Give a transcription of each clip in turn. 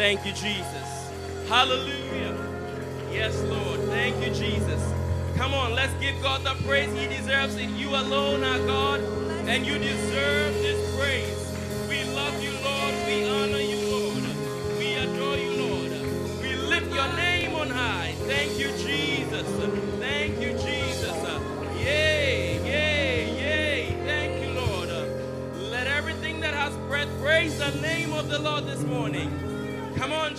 Thank you, Jesus. Hallelujah. Yes, Lord. Thank you, Jesus. Come on, let's give God the praise He deserves it. You alone are God, and you deserve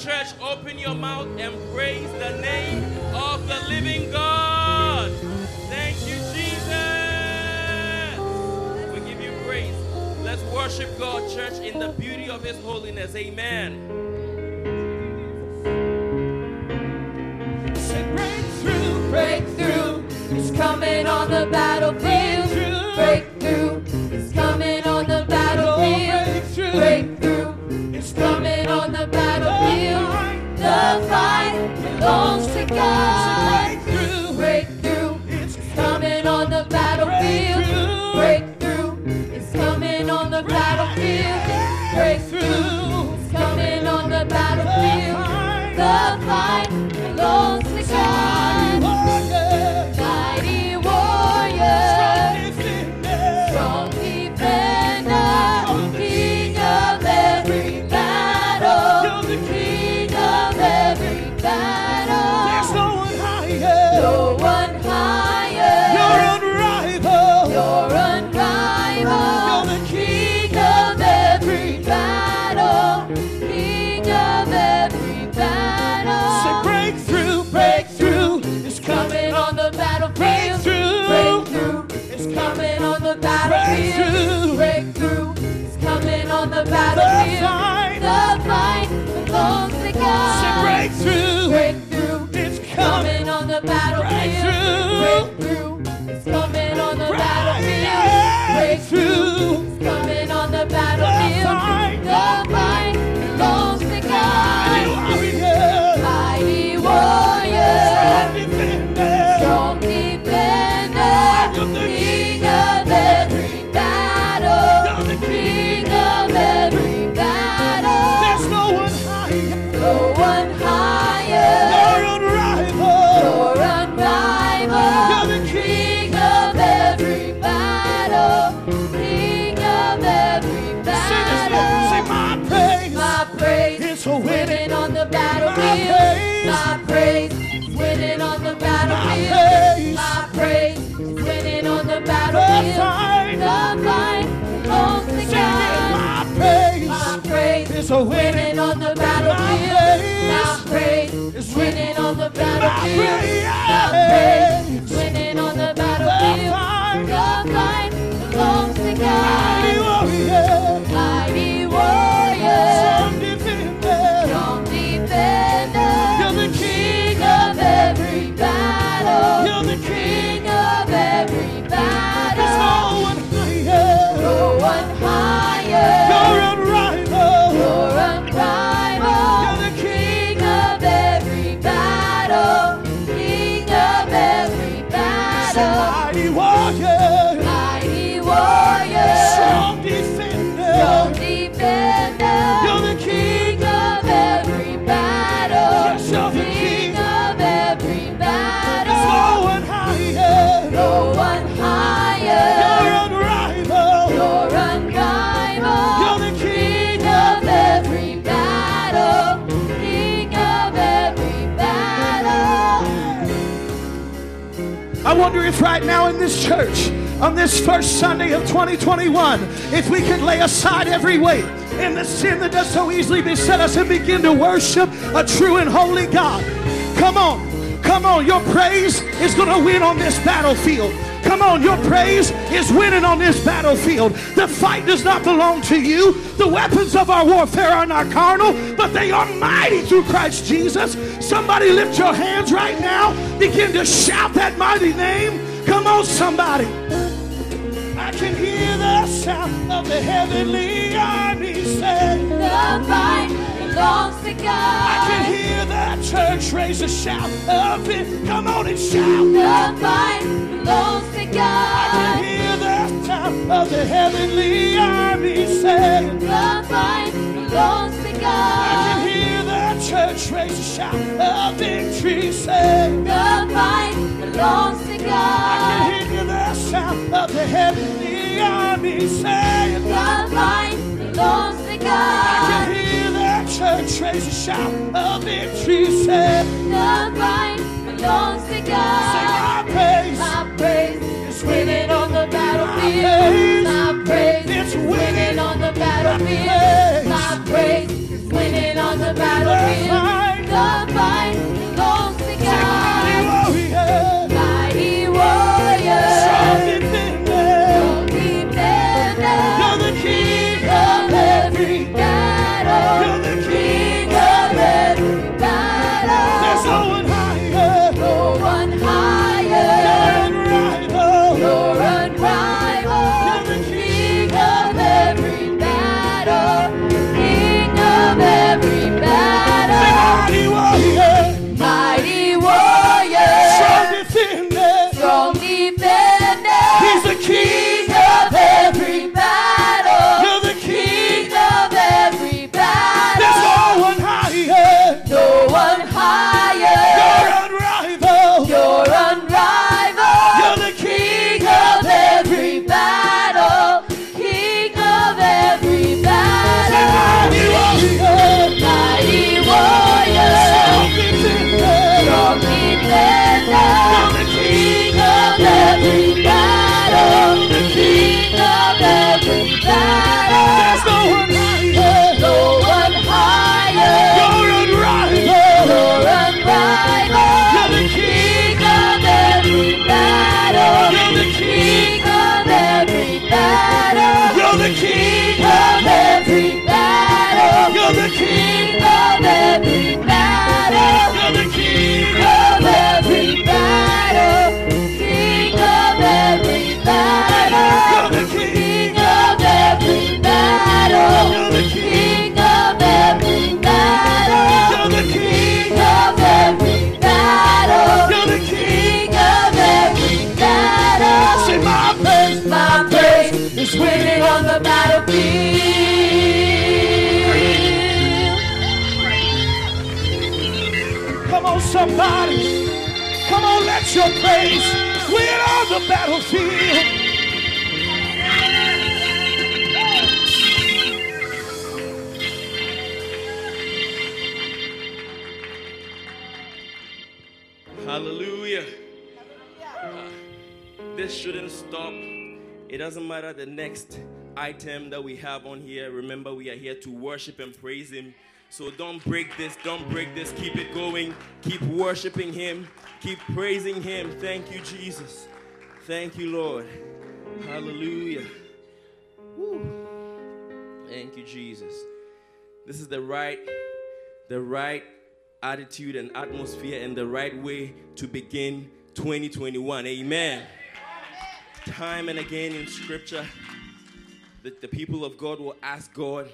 church, open your mouth and praise the name of the living God. Thank you, Jesus. We give you praise. Let's worship God, church, in the beauty of His holiness. Amen. Coming. Winning. winning on the battlefield. My praise is winning on the battlefield. My praise wonder if right now in this church, on this first Sunday of 2021, if we could lay aside every weight and the sin that does so easily beset us and begin to worship a true and holy God. Come on, come on, your praise is going to win on this battlefield. Come on, your praise is winning on this battlefield. The fight does not belong to you. The weapons of our warfare are not carnal, but they are mighty through Christ Jesus. Somebody lift your hands right now. Begin to shout that mighty name. Come on, somebody. I can hear the sound of the heavenly army say. The fight belongs to God. I can God. hear the church raise a shout of it. Come on and shout. The fight belongs to God. I can hear the sound of the heavenly army say. The fight belongs to I can God. hear church raise a shout of victory. Say, The fight belongs to God. I can hear the sound of the heavenly army saying, The fight belongs to God. I can hear the church raise a shout of victory. Say, The fight belongs doesn't matter the next item that we have on here. Remember, we are here to worship and praise Him. So don't break this. Don't break this. Keep it going. Keep worshiping Him. Keep praising Him. Thank you, Jesus. Thank you, Lord. Hallelujah. Woo. Thank you, Jesus. This is the right, the right attitude and atmosphere and the right way to begin 2021. Amen. Time and again in scripture, the, the people of God will ask God,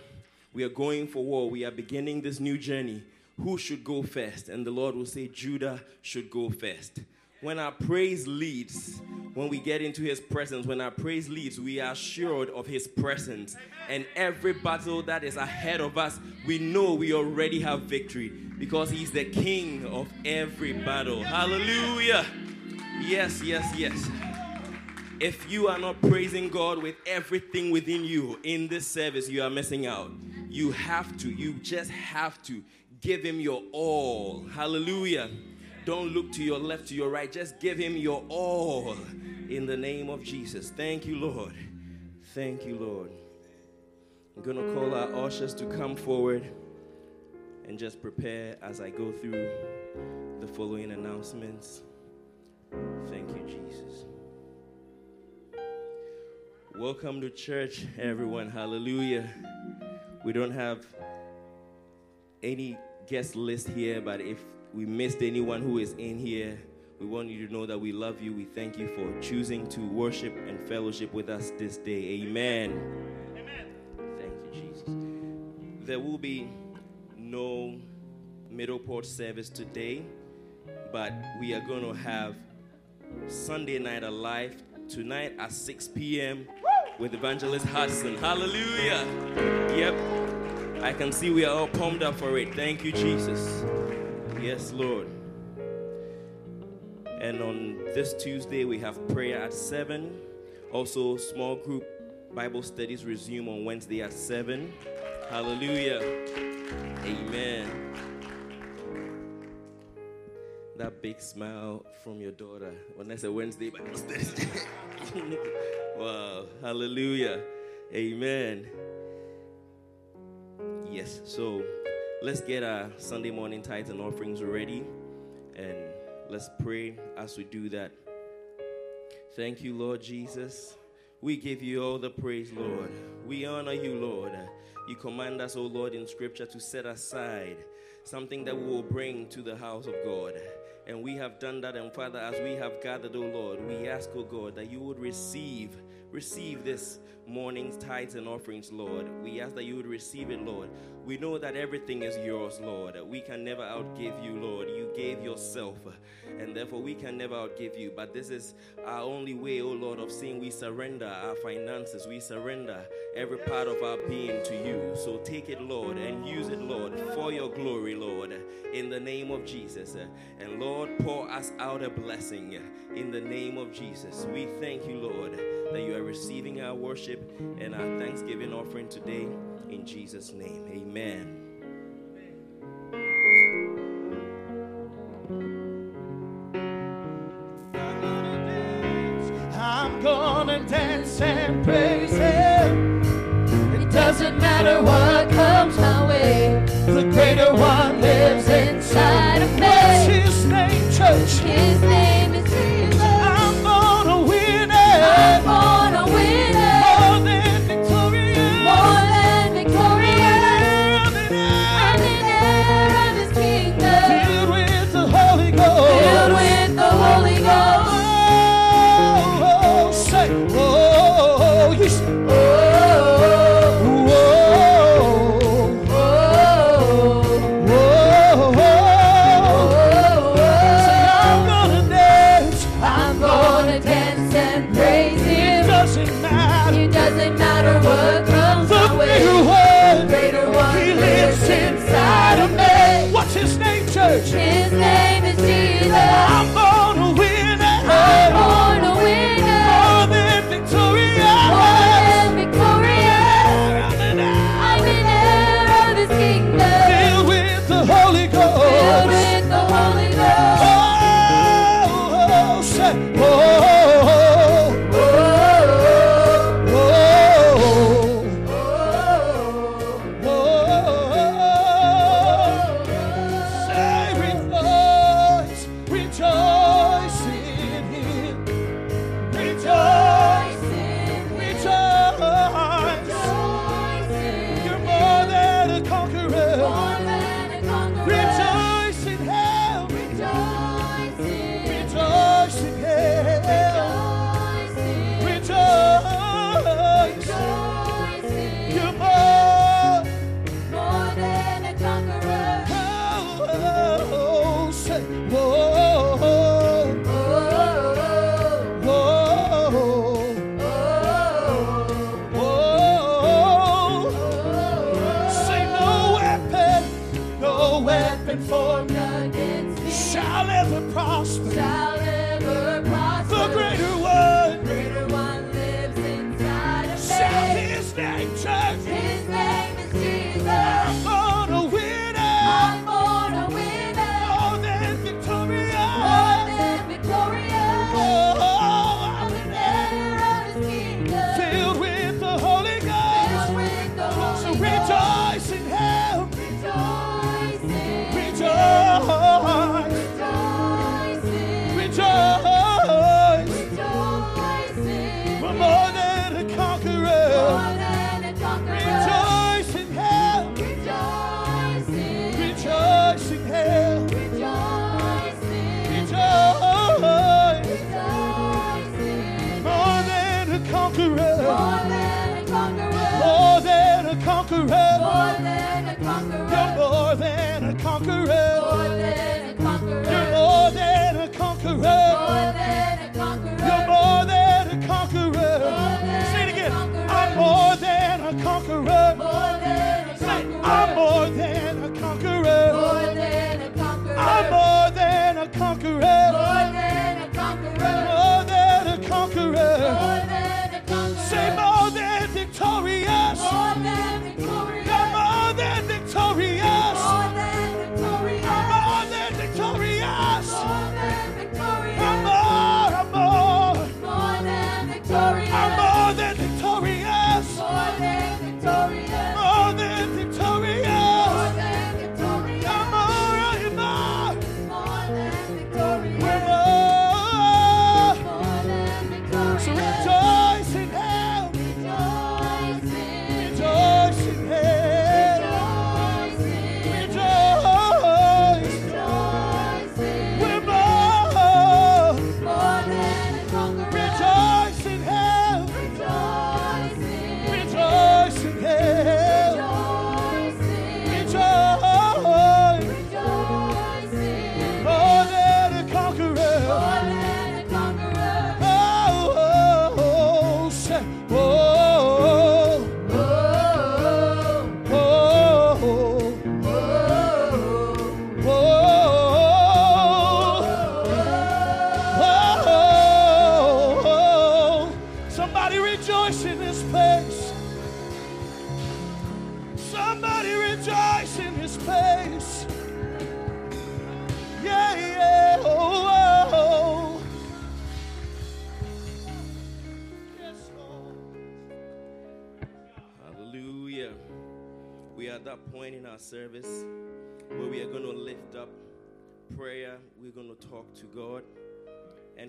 We are going for war. We are beginning this new journey. Who should go first? And the Lord will say, Judah should go first. When our praise leads, when we get into his presence, when our praise leads, we are assured of his presence. And every battle that is ahead of us, we know we already have victory because he's the king of every battle. Hallelujah. Yes, yes, yes. If you are not praising God with everything within you in this service, you are missing out. You have to, you just have to give Him your all. Hallelujah. Don't look to your left, to your right. Just give Him your all in the name of Jesus. Thank you, Lord. Thank you, Lord. I'm going to call our ushers to come forward and just prepare as I go through the following announcements. Thank you, Jesus. Welcome to church, everyone. Hallelujah. We don't have any guest list here, but if we missed anyone who is in here, we want you to know that we love you. We thank you for choosing to worship and fellowship with us this day. Amen. Amen. Thank you, Jesus. There will be no Middleport service today, but we are going to have Sunday night alive tonight at 6 p.m. with Evangelist Hudson. Hallelujah. Yep. I can see we are all pumped up for it. Thank you, Jesus. Yes, Lord. And on this Tuesday, we have prayer at 7. Also, small group Bible studies resume on Wednesday at 7. Hallelujah. Amen. That big smile from your daughter when I said Wednesday Bible studies. wow. Hallelujah. Amen. Yes, so let's get our Sunday morning tithes and offerings ready and let's pray as we do that. Thank you, Lord Jesus. We give you all the praise, Lord. We honor you, Lord. You command us, O Lord, in Scripture to set aside something that we will bring to the house of God. And we have done that. And Father, as we have gathered, O Lord, we ask, O God, that you would receive, receive this morning's tithes and offerings, Lord. We ask that you would receive it, Lord. We know that everything is yours, Lord. We can never outgive you, Lord. You gave yourself, and therefore we can never outgive you. But this is our only way, O Lord, of saying we surrender our finances, we surrender every part of our being to you. So take it, Lord, and use it, Lord, for your glory, Lord, in the name of Jesus. And Lord, pour us out a blessing in the name of Jesus. We thank you, Lord, that you are receiving our worship and our thanksgiving offering today in Jesus' name. Amen. I'm gonna dance and praise Him. It doesn't matter what comes my way. The greater one lives inside of me. What's His name, church? His name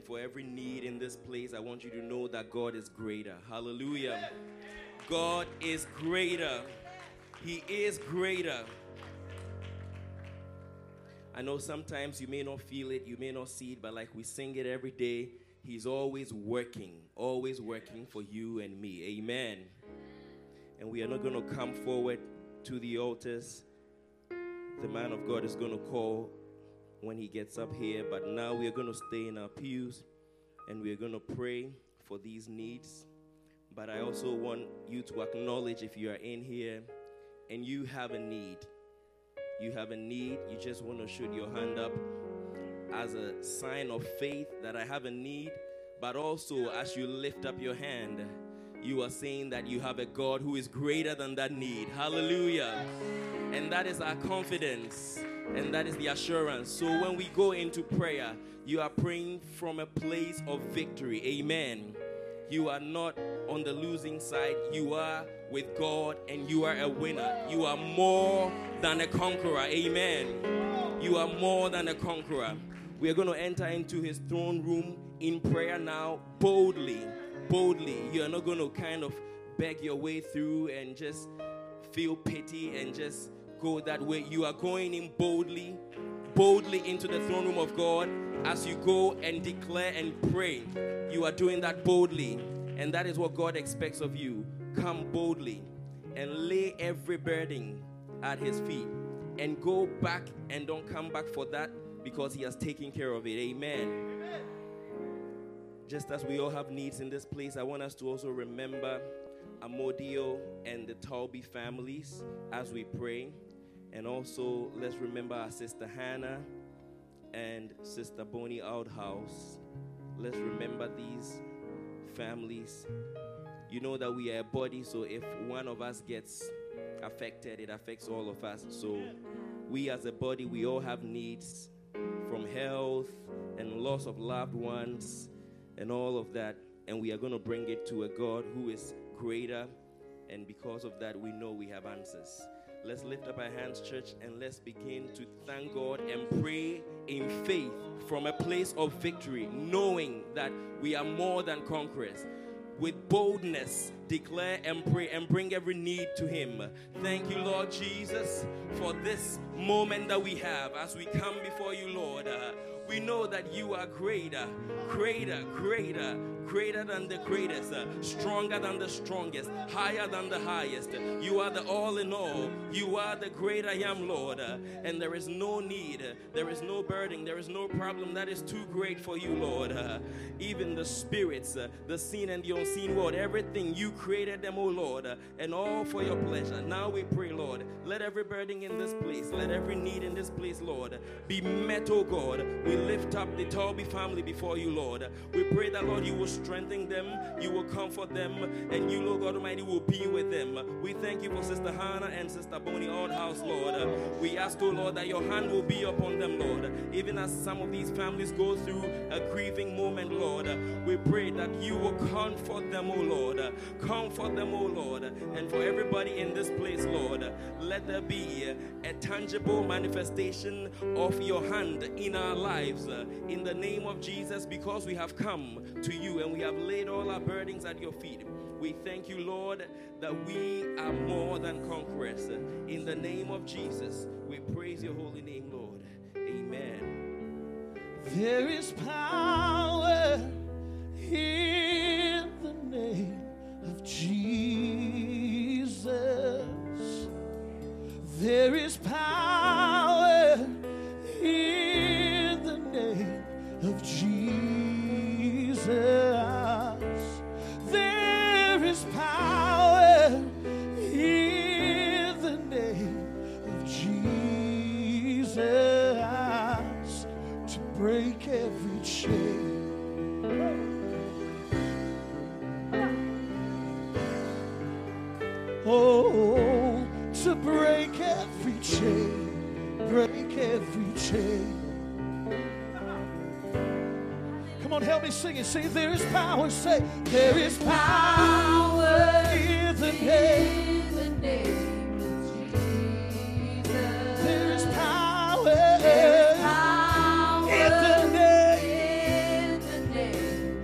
for every need in this place, I want you to know that God is greater. Hallelujah. God is greater. He is greater. I know sometimes you may not feel it, you may not see it, but like we sing it every day, He's always working, always working for you and me. Amen. And we are not going to come forward to the altars. The man of God is going to call when he gets up here, but now we are going to stay in our pews and we are going to pray for these needs. But I also want you to acknowledge if you are in here and you have a need. You have a need, you just want to shoot your hand up as a sign of faith that I have a need, but also as you lift up your hand, you are saying that you have a God who is greater than that need. Hallelujah. And that is our confidence. And that is the assurance. So when we go into prayer, you are praying from a place of victory. Amen. You are not on the losing side. You are with God and you are a winner. You are more than a conqueror. Amen. You are more than a conqueror. We are going to enter into his throne room in prayer now boldly. Boldly. You are not going to kind of beg your way through and just feel pity and just go that way. You are going in boldly, boldly into the throne room of God as you go and declare and pray. You are doing that boldly, and that is what God expects of you. Come boldly and lay every burden at His feet, and go back and don't come back for that because He has taken care of it. Amen. Just as we all have needs in this place, I want us to also remember Amodio and the Talby families as we pray. And also, let's remember our sister Hannah and sister Bonnie Outhouse. Let's remember these families. You know that we are a body, so if one of us gets affected, it affects all of us. So, we as a body, we all have needs from health and loss of loved ones and all of that. And we are going to bring it to a God who is greater. And because of that, we know we have answers. Let's lift up our hands, church, and let's begin to thank God and pray in faith from a place of victory, knowing that we are more than conquerors. With boldness, declare and pray and bring every need to Him. Thank you, Lord Jesus, for this moment that we have as we come before you, Lord. Uh, we know that you are greater, greater, greater, greater than the greatest, uh, stronger than the strongest, higher than the highest. You are the all in all. You are the great I am, Lord. Uh, and there is no need, uh, there is no burden, there is no problem that is too great for you, Lord. Even the spirits, the seen and the unseen world, everything you created them, oh Lord, and all for your pleasure. Now we pray, Lord, let every burden in this place, let every need in this place, Lord, be met, oh God. We lift up the Talby family before you, Lord. We pray that, Lord, you will strengthen them, you will comfort them, and you, Lord God Almighty, will be with them. We thank you for Sister Hannah and Sister Bonnie Oldhouse, Lord. We ask, oh Lord, that your hand will be upon them, Lord. Even as some of these families go through a grieving moment, Lord, we pray that you will comfort them, oh Lord. Comfort them, oh Lord. And for everybody in this place, Lord, let there be a tangible manifestation of your hand in our lives. In the name of Jesus, because we have come to you and we have laid all our burdens at your feet. We thank you, Lord, that we are more than conquerors. In the name of Jesus, we praise your holy name, Lord. Amen. There is power in the name of Jesus. There is power in the name of Jesus. There is power in the name of Jesus to break every chain. Oh, to break every chain, break every chain. Come on, help me sing it. Say, there is power. Say, there is power in the name. Of Jesus. There is power. In the name. Of Jesus.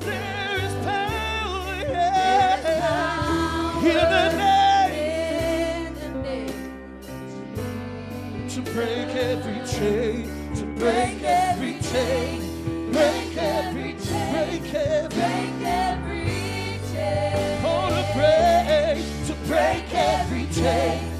There is power. In the name. Of Jesus. To break every chain. To break it chain. Break every chain. Break every, break every chain. Oh, to break, to break every chain.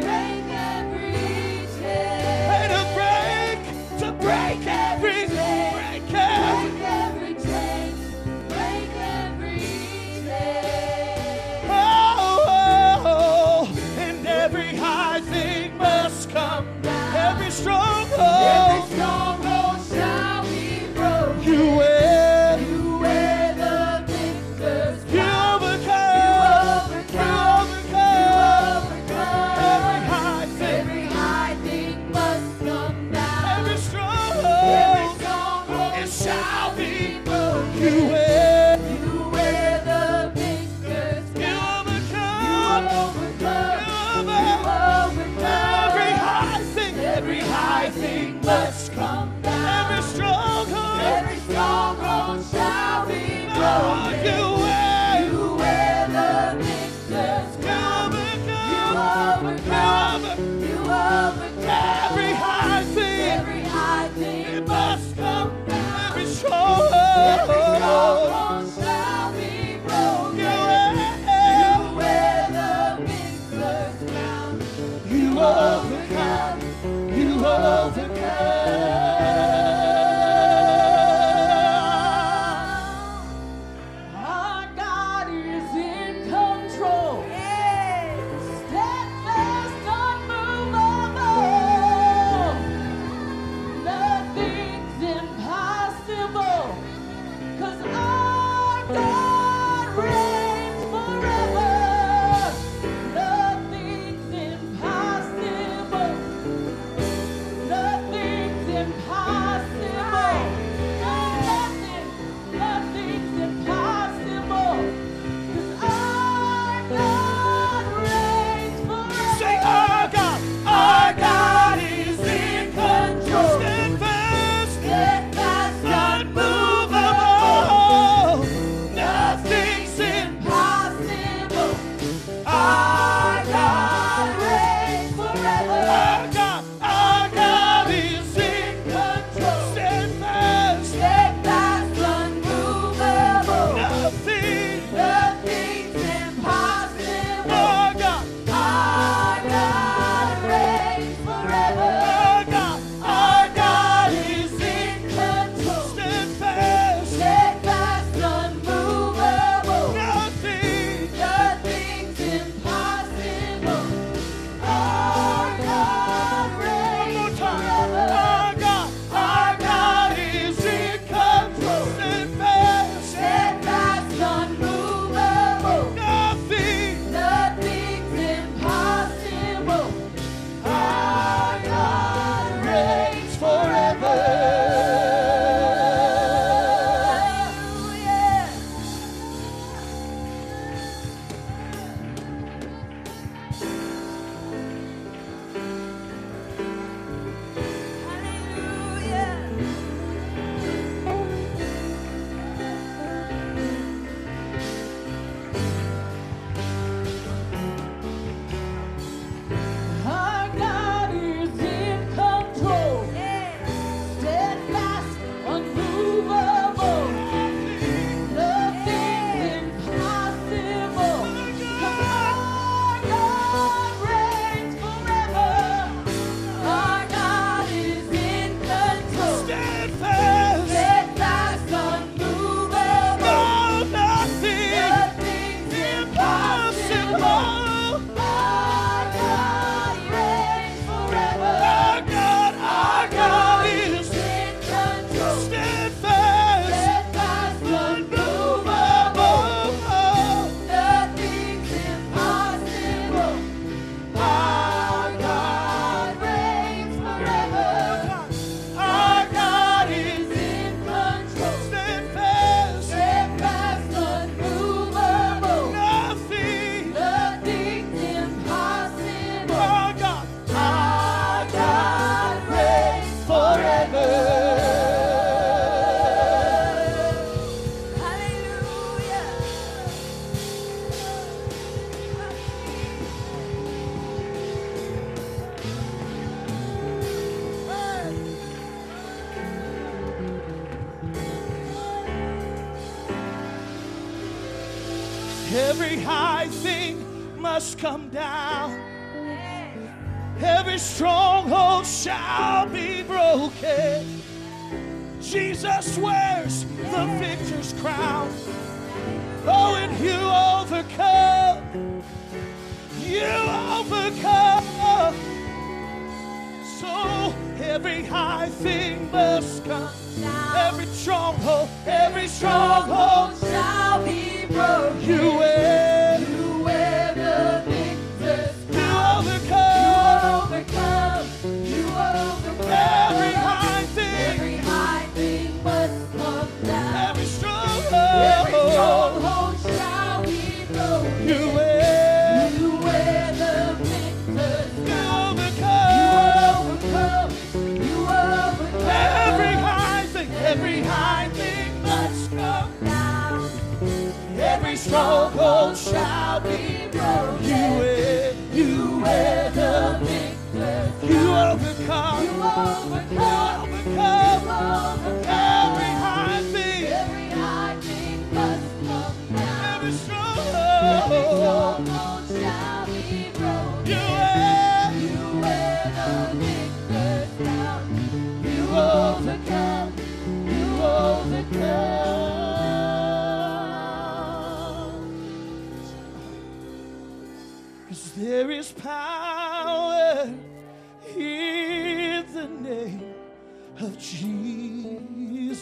free.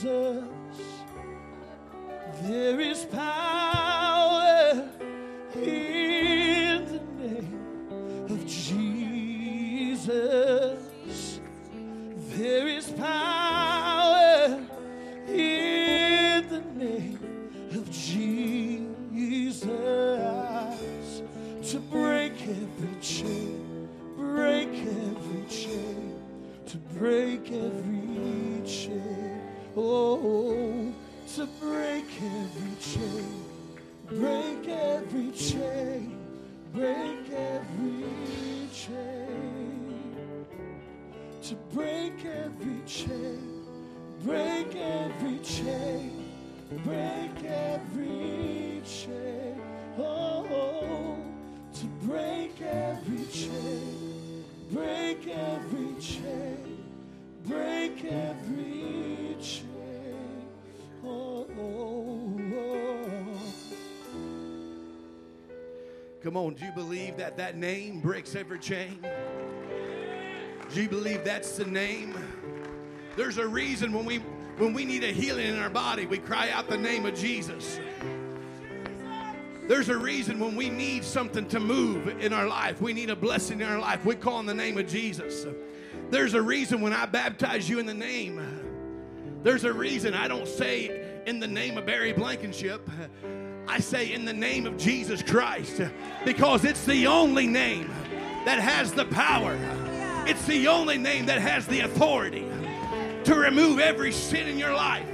Jesus. There is power you believe that that name breaks every chain? Do you believe that's the name? There's a reason when we when we need a healing in our body, we cry out the name of Jesus. There's a reason when we need something to move in our life, we need a blessing in our life, we call on the name of Jesus. There's a reason when I baptize you in the name. There's a reason I don't say in the name of Barry Blankenship. I say in the name of Jesus Christ because it's the only name that has the power. It's the only name that has the authority to remove every sin in your life.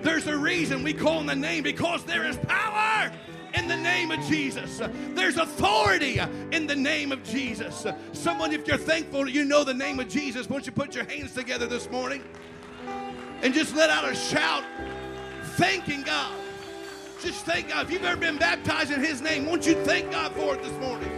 There's a reason we call on the name because there is power in the name of Jesus. There's authority in the name of Jesus. Someone, if you're thankful you know the name of Jesus, won't you put your hands together this morning and just let out a shout thanking God. Just thank God. If you've ever been baptized in His name, won't you thank God for it this morning?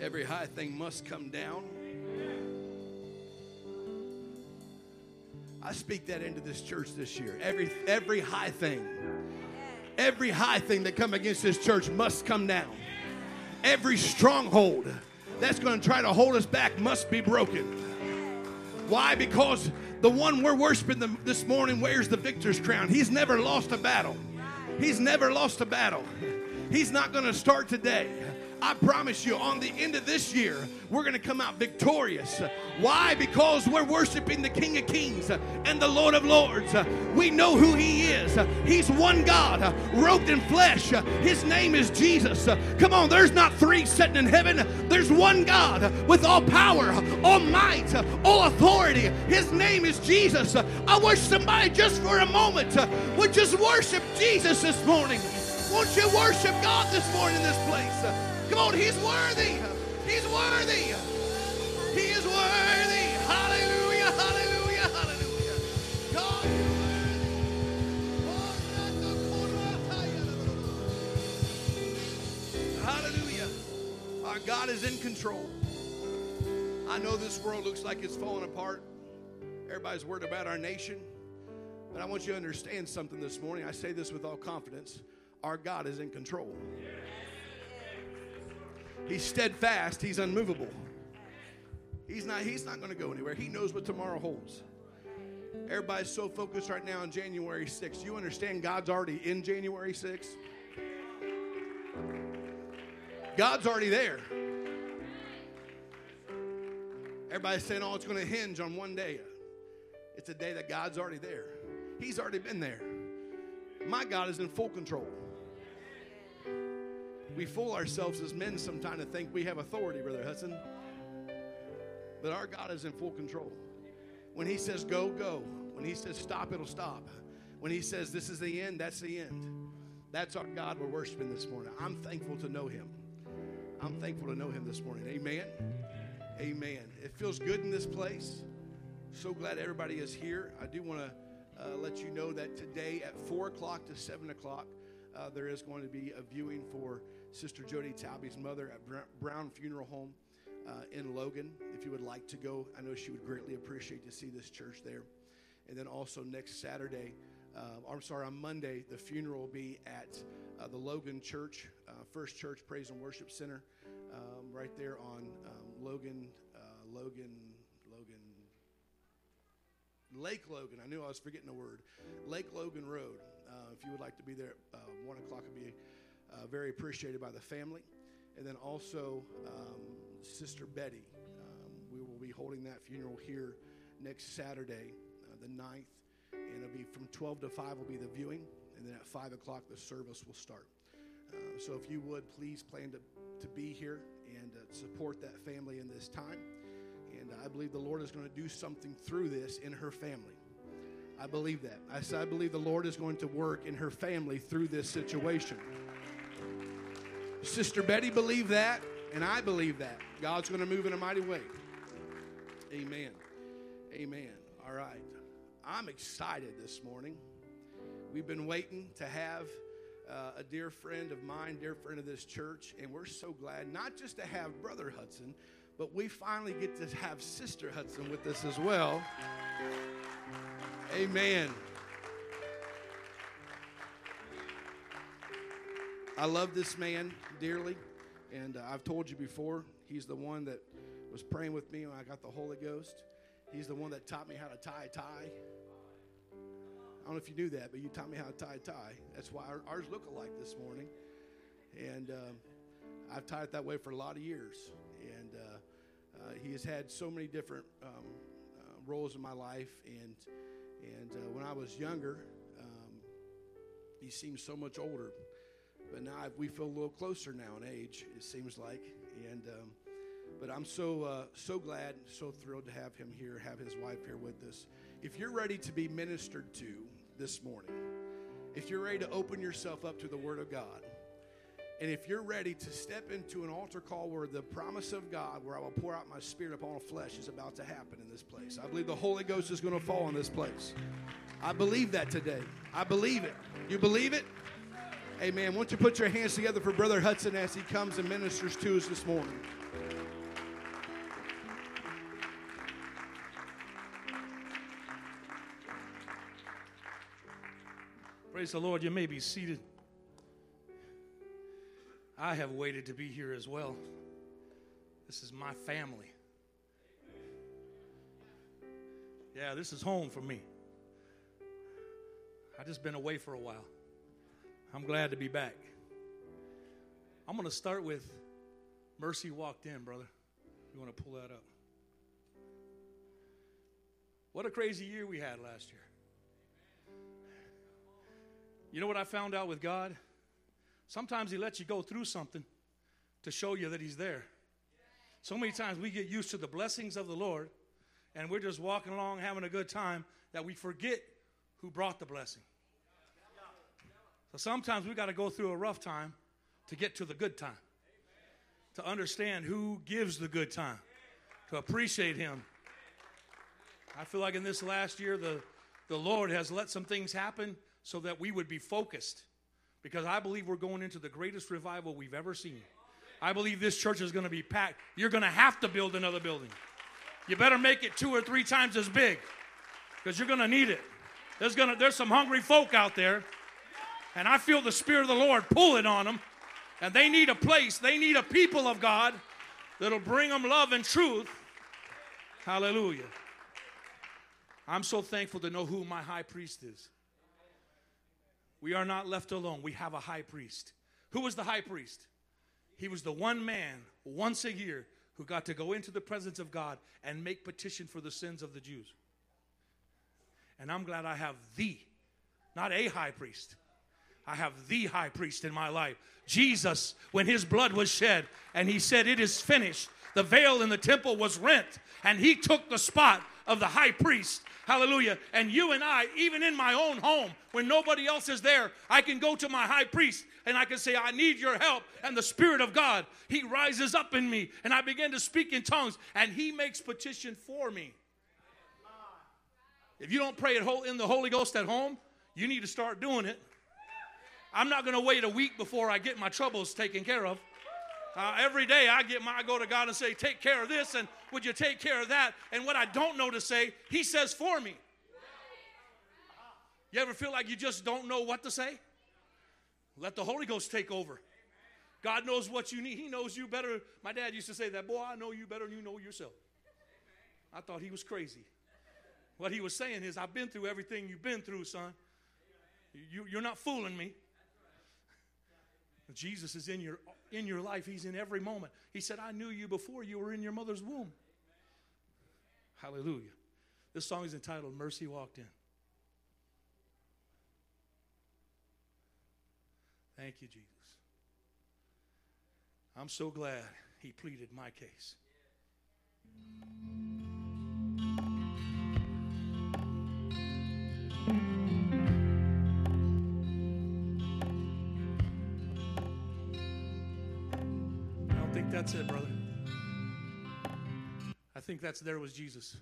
Every high thing must come down. I speak that into this church this year. Every every high thing, every high thing that come against this church must come down. Every stronghold that's going to try to hold us back must be broken. Why? Because the one we're worshiping this morning wears the victor's crown. He's never lost a battle. He's never lost a battle. He's not going to start today. I promise you, on the end of this year, we're going to come out victorious. Why? Because we're worshiping the King of Kings and the Lord of Lords. We know who He is. He's one God, robed in flesh. His name is Jesus. Come on, there's not three sitting in heaven. There's one God with all power, all might, all authority. His name is Jesus. I wish somebody just for a moment would just worship Jesus this morning. Won't you worship God this morning in this place? Come on, He's worthy. He's worthy. He is worthy. Hallelujah, hallelujah, hallelujah. God is worthy. Hallelujah. Our God is in control. I know this world looks like it's falling apart. Everybody's worried about our nation. But I want you to understand something this morning. I say this with all confidence. Our God is in control. He's steadfast, he's unmovable. He's not he's not going to go anywhere. He knows what tomorrow holds. Everybody's so focused right now on January 6th. You understand God's already in January 6th? God's already there. Everybody's saying, oh, it's going to hinge on one day. It's a day that God's already there. He's already been there. My God is in full control. We fool ourselves as men sometimes to think we have authority, Brother Hudson. But our God is in full control. When He says go, go. When He says stop, it'll stop. When He says this is the end, that's the end. That's our God we're worshiping this morning. I'm thankful to know Him. I'm thankful to know Him this morning. Amen. Amen. It feels good in this place. So glad everybody is here. I do want to uh, let you know that today at 4 o'clock to 7 o'clock, uh, there is going to be a viewing for Sister Jody Talby's mother at Brown Funeral Home uh, in Logan. If you would like to go, I know she would greatly appreciate to see this church there. And then also next Saturday, uh, I'm sorry, on Monday, the funeral will be at uh, the Logan Church, uh, First Church Praise and Worship Center, um, right there on um, Logan, uh, Logan, Logan, Lake Logan. I knew I was forgetting the word. Lake Logan Road. Uh, if you would like to be there, uh, one o'clock would be uh, very appreciated by the family. And then also um, Sister Betty. Um, we will be holding that funeral here next Saturday, uh, the 9th. And it'll be from 12 to 5 will be the viewing. And then at 5 o'clock, the service will start. Uh, so if you would, please plan to, to be here and uh, support that family in this time. And I believe the Lord is going to do something through this in her family. I believe that. I, I believe the Lord is going to work in her family through this situation. Sister Betty believed that, and I believe that. God's going to move in a mighty way. Amen. Amen. All right. I'm excited this morning. We've been waiting to have uh, a dear friend of mine, dear friend of this church, and we're so glad not just to have Brother Hudson, but we finally get to have Sister Hudson with us as well. Amen. I love this man dearly, and uh, I've told you before, he's the one that was praying with me when I got the Holy Ghost. He's the one that taught me how to tie a tie. I don't know if you knew that, but you taught me how to tie a tie. That's why our, ours look alike this morning. And um, I've tied it that way for a lot of years. And uh, uh, he has had so many different um, uh, roles in my life. And, and uh, when I was younger, um, he seemed so much older. But now we feel a little closer now in age, it seems like. And um, but I'm so uh, so glad, so thrilled to have him here, have his wife here with us. If you're ready to be ministered to this morning, if you're ready to open yourself up to the Word of God, and if you're ready to step into an altar call where the promise of God, where I will pour out my spirit upon all flesh, is about to happen in this place, I believe the Holy Ghost is going to fall in this place. I believe that today. I believe it. You believe it? Amen. Won't you put your hands together for Brother Hudson as he comes and ministers to us this morning? Praise the Lord. You may be seated. I have waited to be here as well. This is my family. Yeah, this is home for me. I've just been away for a while. I'm glad to be back. I'm going to start with Mercy walked in, brother. You want to pull that up? What a crazy year we had last year. You know what I found out with God? Sometimes He lets you go through something to show you that He's there. So many times we get used to the blessings of the Lord and we're just walking along having a good time that we forget who brought the blessing. So sometimes we got to go through a rough time to get to the good time, to understand who gives the good time, to appreciate Him. I feel like in this last year, the, the Lord has let some things happen so that we would be focused because I believe we're going into the greatest revival we've ever seen. I believe this church is going to be packed. You're going to have to build another building. You better make it two or three times as big because you're going to need it. There's, gonna, there's some hungry folk out there, and I feel the Spirit of the Lord pulling on them, and they need a place, they need a people of God that'll bring them love and truth. Hallelujah. I'm so thankful to know who my high priest is. We are not left alone. We have a high priest. Who was the high priest? He was the one man once a year who got to go into the presence of God and make petition for the sins of the Jews. And I'm glad I have the, not a high priest. I have the high priest in my life. Jesus, when his blood was shed and he said, It is finished, the veil in the temple was rent, and he took the spot of the high priest. Hallelujah. And you and I, even in my own home, when nobody else is there, I can go to my high priest and I can say, I need your help. And the Spirit of God, He rises up in me. And I begin to speak in tongues and He makes petition for me. If you don't pray in the Holy Ghost at home, you need to start doing it. I'm not going to wait a week before I get my troubles taken care of. Uh, every day I get my, I go to God and say, take care of this, and would you take care of that? And what I don't know to say, He says for me. You ever feel like you just don't know what to say? Let the Holy Ghost take over. God knows what you need. He knows you better. My dad used to say that, boy, I know you better than you know yourself. I thought he was crazy. What he was saying is, I've been through everything you've been through, son. You, you're not fooling me. Jesus is in your in your life. He's in every moment. He said, I knew you before you were in your mother's womb. Hallelujah. This song is entitled Mercy Walked In. Thank you, Jesus. I'm so glad he pleaded my case. That's it, brother. I think that's there was Jesus.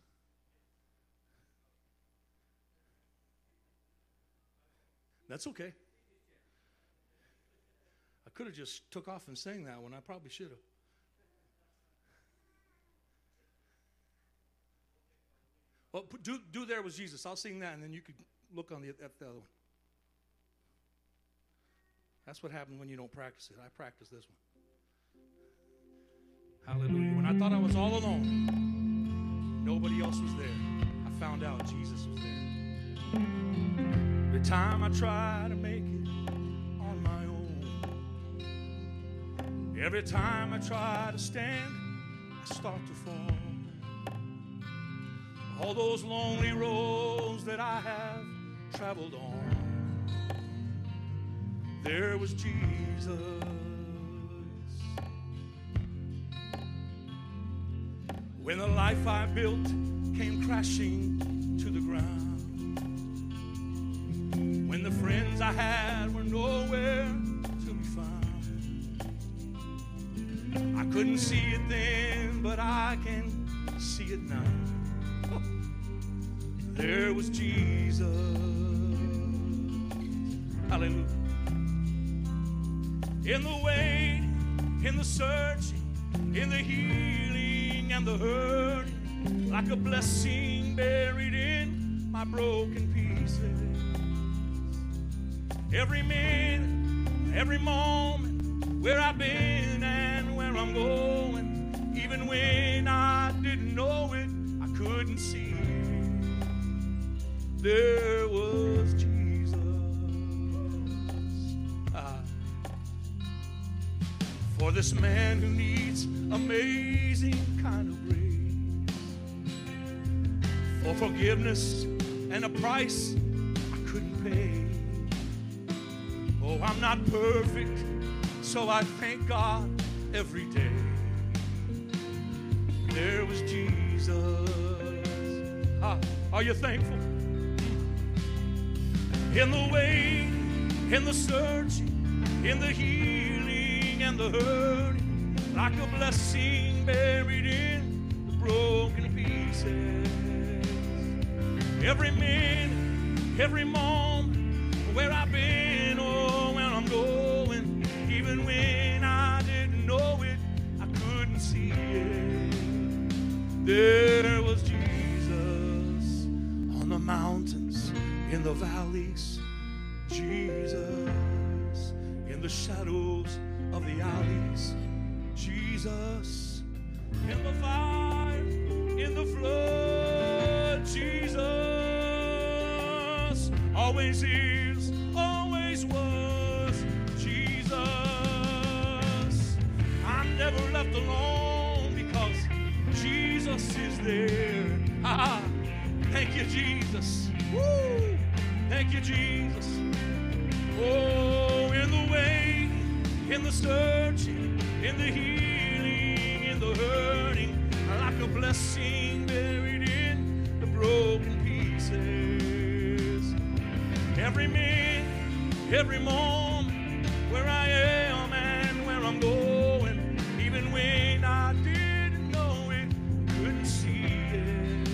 That's okay. I could have just took off and sang that one. I probably should have. Well, do, do there was Jesus. I'll sing that, and then you could look on the, at the other one. That's what happens when you don't practice it. I practice this one. Hallelujah. When I thought I was all alone, nobody else was there. I found out Jesus was there. Every time I try to make it on my own, every time I try to stand, I start to fall. All those lonely roads that I have traveled on, there was Jesus. When the life I built came crashing to the ground. When the friends I had were nowhere to be found. I couldn't see it then, but I can see it now. There was Jesus. Hallelujah. In the way, in the searching, in the healing and the hurting, like a blessing buried in my broken pieces. every minute, every moment, where I've been and where I'm going. Even when I didn't know it, I couldn't see it. There was Jesus. Ah. For this man who needs amazing kind forgiveness and a price I couldn't pay. Oh, I'm not perfect, so I thank God every day. There was Jesus. Ah, are you thankful? In the way, in the searching, in the healing and the hurting, like a blessing buried in the broken pieces every minute, every moment, where I've been oh, or where I'm going. Even when I didn't know it, I couldn't see it. There was Jesus on the mountains, in the valleys, Jesus in the shadows of the alleys, Jesus always is, always was, Jesus. I'm never left alone because Jesus is there. Ah, thank you, Jesus. Woo! Thank you, Jesus. Oh, in the way, in the searching, in the healing, in the hurting, like a blessing buried Every minute, every moment, where I am and where I'm going, even when I didn't know it, couldn't see it,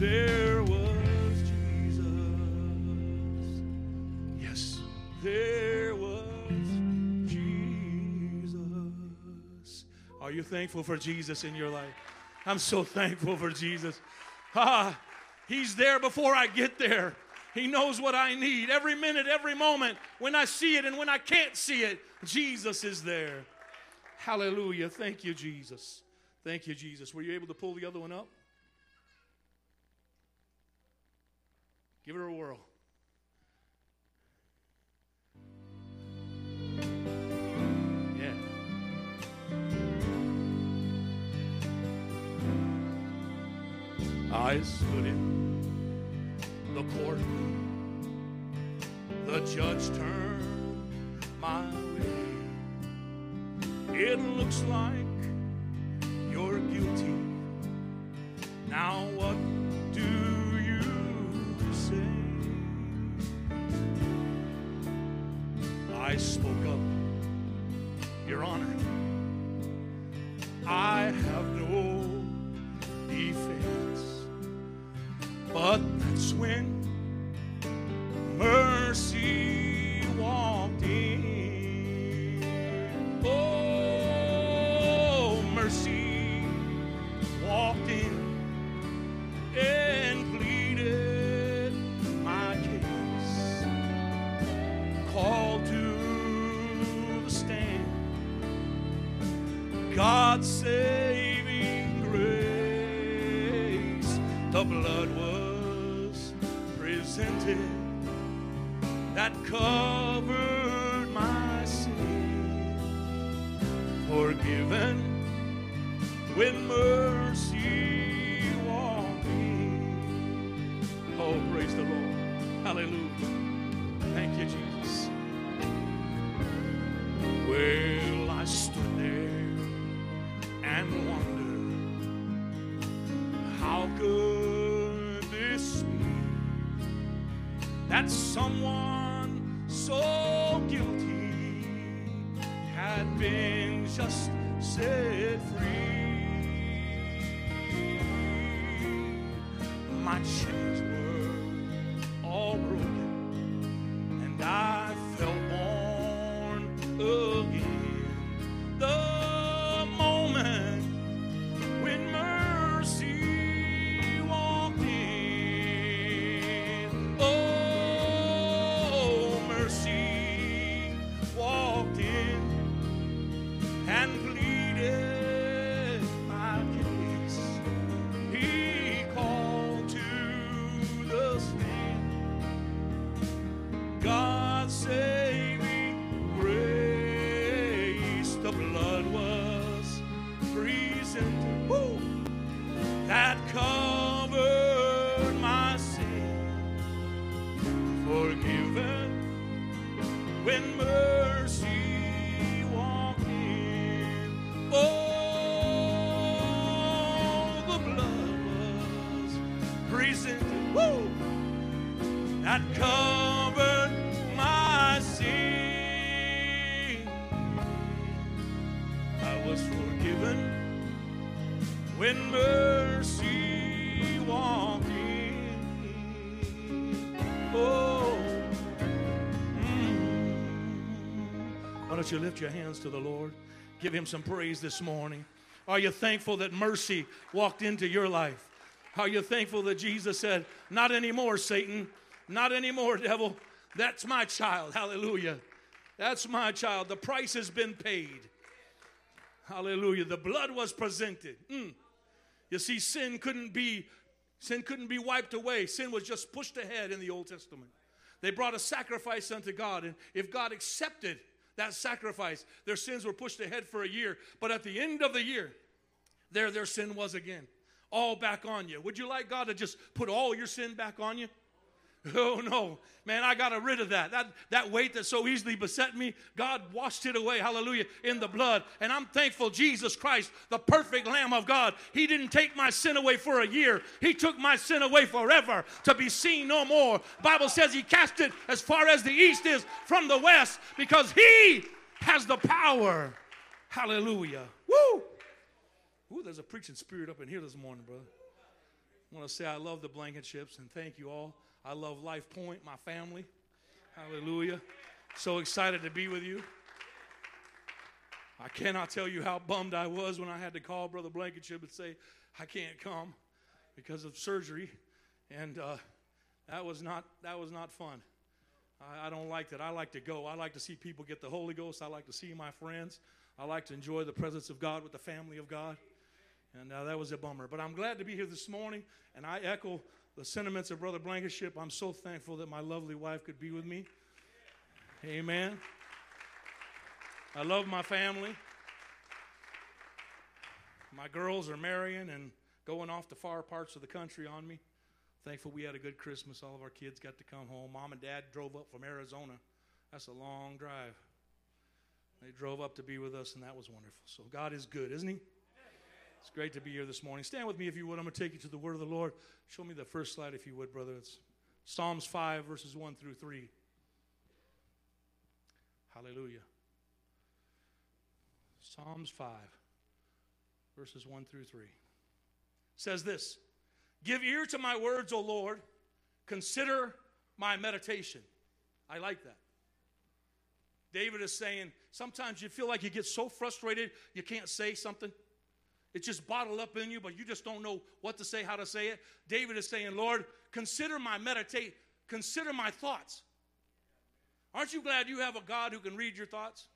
there was Jesus. Yes, there was Jesus. Are you thankful for Jesus in your life? I'm so thankful for Jesus. Ah, he's there before I get there. He knows what I need every minute, every moment. When I see it and when I can't see it, Jesus is there. Hallelujah. Thank you, Jesus. Thank you, Jesus. Were you able to pull the other one up? Give it a whirl. Yeah. I stood in the court. The judge turned my way. It looks like you're guilty. Now what do you say? I spoke up, Your Honor. I have no defense, but that's when mercy don't you lift your hands to the Lord? Give him some praise this morning. Are you thankful that mercy walked into your life? Are you thankful that Jesus said, Not anymore, Satan, not anymore, devil. That's my child. Hallelujah. That's my child. The price has been paid. Hallelujah. The blood was presented. Mm. You see, sin couldn't be sin couldn't be wiped away. Sin was just pushed ahead in the Old Testament. They brought a sacrifice unto God, and if God accepted that sacrifice, their sins were pushed ahead for a year. But at the end of the year, there their sin was again. All back on you. Would you like God to just put all your sin back on you? Oh no, man, I got rid of that. That that weight that so easily beset me, God washed it away, hallelujah, in the blood. And I'm thankful Jesus Christ, the perfect Lamb of God, He didn't take my sin away for a year. He took my sin away forever to be seen no more. Bible says He cast it as far as the east is from the west because He has the power. Hallelujah. Woo! Ooh, there's a preaching spirit up in here this morning, brother. I want to say I love the Blankenships and thank you all. I love Life Point, my family. Hallelujah. So excited to be with you. I cannot tell you how bummed I was when I had to call Brother Blankenship and say, I can't come because of surgery. And uh, that was not that was not fun. I, I don't like that. I like to go. I like to see people get the Holy Ghost. I like to see my friends. I like to enjoy the presence of God with the family of God. And uh, that was a bummer. But I'm glad to be here this morning, and I echo the sentiments of Brother Blankenship. I'm so thankful that my lovely wife could be with me. Amen. I love my family. My girls are marrying and going off to far parts of the country on me. Thankful we had a good Christmas. All of our kids got to come home. Mom and dad drove up from Arizona. That's a long drive. They drove up to be with us, and that was wonderful. So God is good, isn't He? It's great to be here this morning. Stand with me if you would. I'm going to take you to the Word of the Lord. Show me the first slide if you would, brother. It's Psalms 5, verses 1 through 3. Hallelujah. Psalms 5, verses 1 through 3. Says this Give ear to my words, O Lord. Consider my meditation. I like that. David is saying, sometimes you feel like you get so frustrated you can't say something. It's just bottled up in you, but you just don't know what to say, how to say it. David is saying, Lord, consider my meditate, consider my thoughts. Aren't you glad you have a God who can read your thoughts?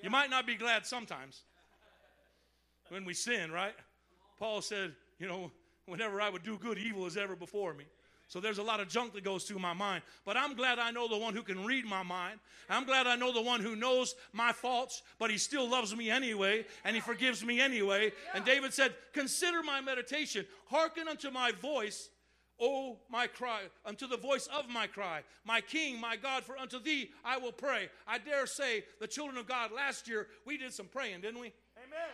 You might not be glad sometimes when we sin, right? Paul said, you know, whenever I would do good, evil is ever before me. So there's a lot of junk that goes through my mind. But I'm glad I know the one who can read my mind. I'm glad I know the one who knows my faults, but he still loves me anyway, and he forgives me anyway. And David said, Consider my meditation, hearken unto my voice. O my cry, unto the voice of my cry, my King, my God, for unto thee I will pray. I dare say, the children of God, last year we did some praying, didn't we? Amen.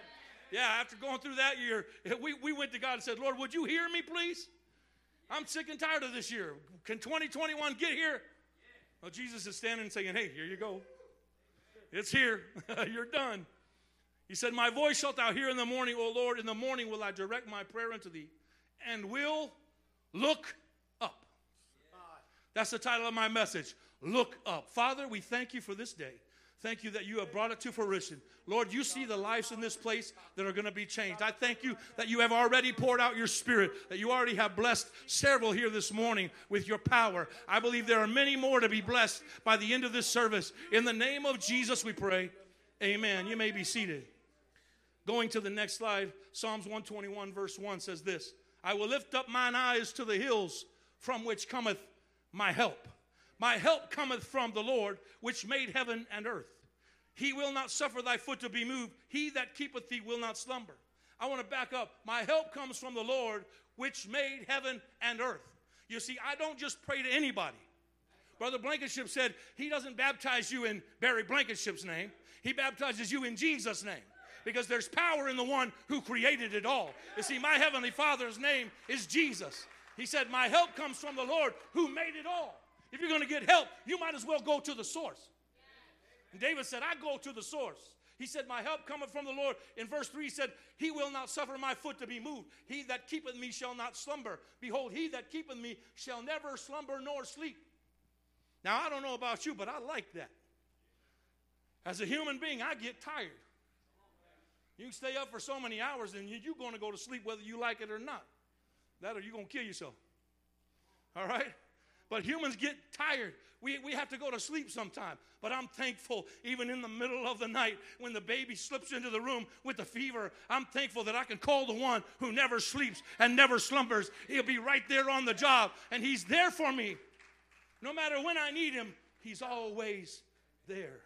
Yeah, after going through that year, we, we went to God and said, Lord, would you hear me, please? I'm sick and tired of this year. Can 2021 get here? Well, Jesus is standing and saying, Hey, here you go. It's here. You're done. He said, My voice shalt thou hear in the morning, O Lord. In the morning will I direct my prayer unto thee, and will look up. That's the title of my message. Look up. Father, we thank you for this day. Thank you that you have brought it to fruition. Lord, you see the lives in this place that are going to be changed. I thank you that you have already poured out your spirit, that you already have blessed several here this morning with your power. I believe there are many more to be blessed by the end of this service. In the name of Jesus, we pray. Amen. You may be seated. Going to the next slide, Psalms 121, verse 1 says this I will lift up mine eyes to the hills from which cometh my help. My help cometh from the Lord, which made heaven and earth. He will not suffer thy foot to be moved. He that keepeth thee will not slumber. I want to back up. My help comes from the Lord, which made heaven and earth. You see, I don't just pray to anybody. Brother Blankenship said he doesn't baptize you in Barry Blankenship's name, he baptizes you in Jesus' name. Because there's power in the one who created it all. You see, my Heavenly Father's name is Jesus. He said, My help comes from the Lord who made it all. If you're going to get help, you might as well go to the source. And David said, I go to the source. He said, My help cometh from the Lord. In verse 3, he said, He will not suffer my foot to be moved. He that keepeth me shall not slumber. Behold, he that keepeth me shall never slumber nor sleep. Now, I don't know about you, but I like that. As a human being, I get tired. You stay up for so many hours and you're going to go to sleep whether you like it or not. That or you're going to kill yourself. All right? But humans get tired. We, we have to go to sleep sometime. But I'm thankful, even in the middle of the night, when the baby slips into the room with a fever, I'm thankful that I can call the one who never sleeps and never slumbers. He'll be right there on the job, and He's there for me. No matter when I need Him, He's always there.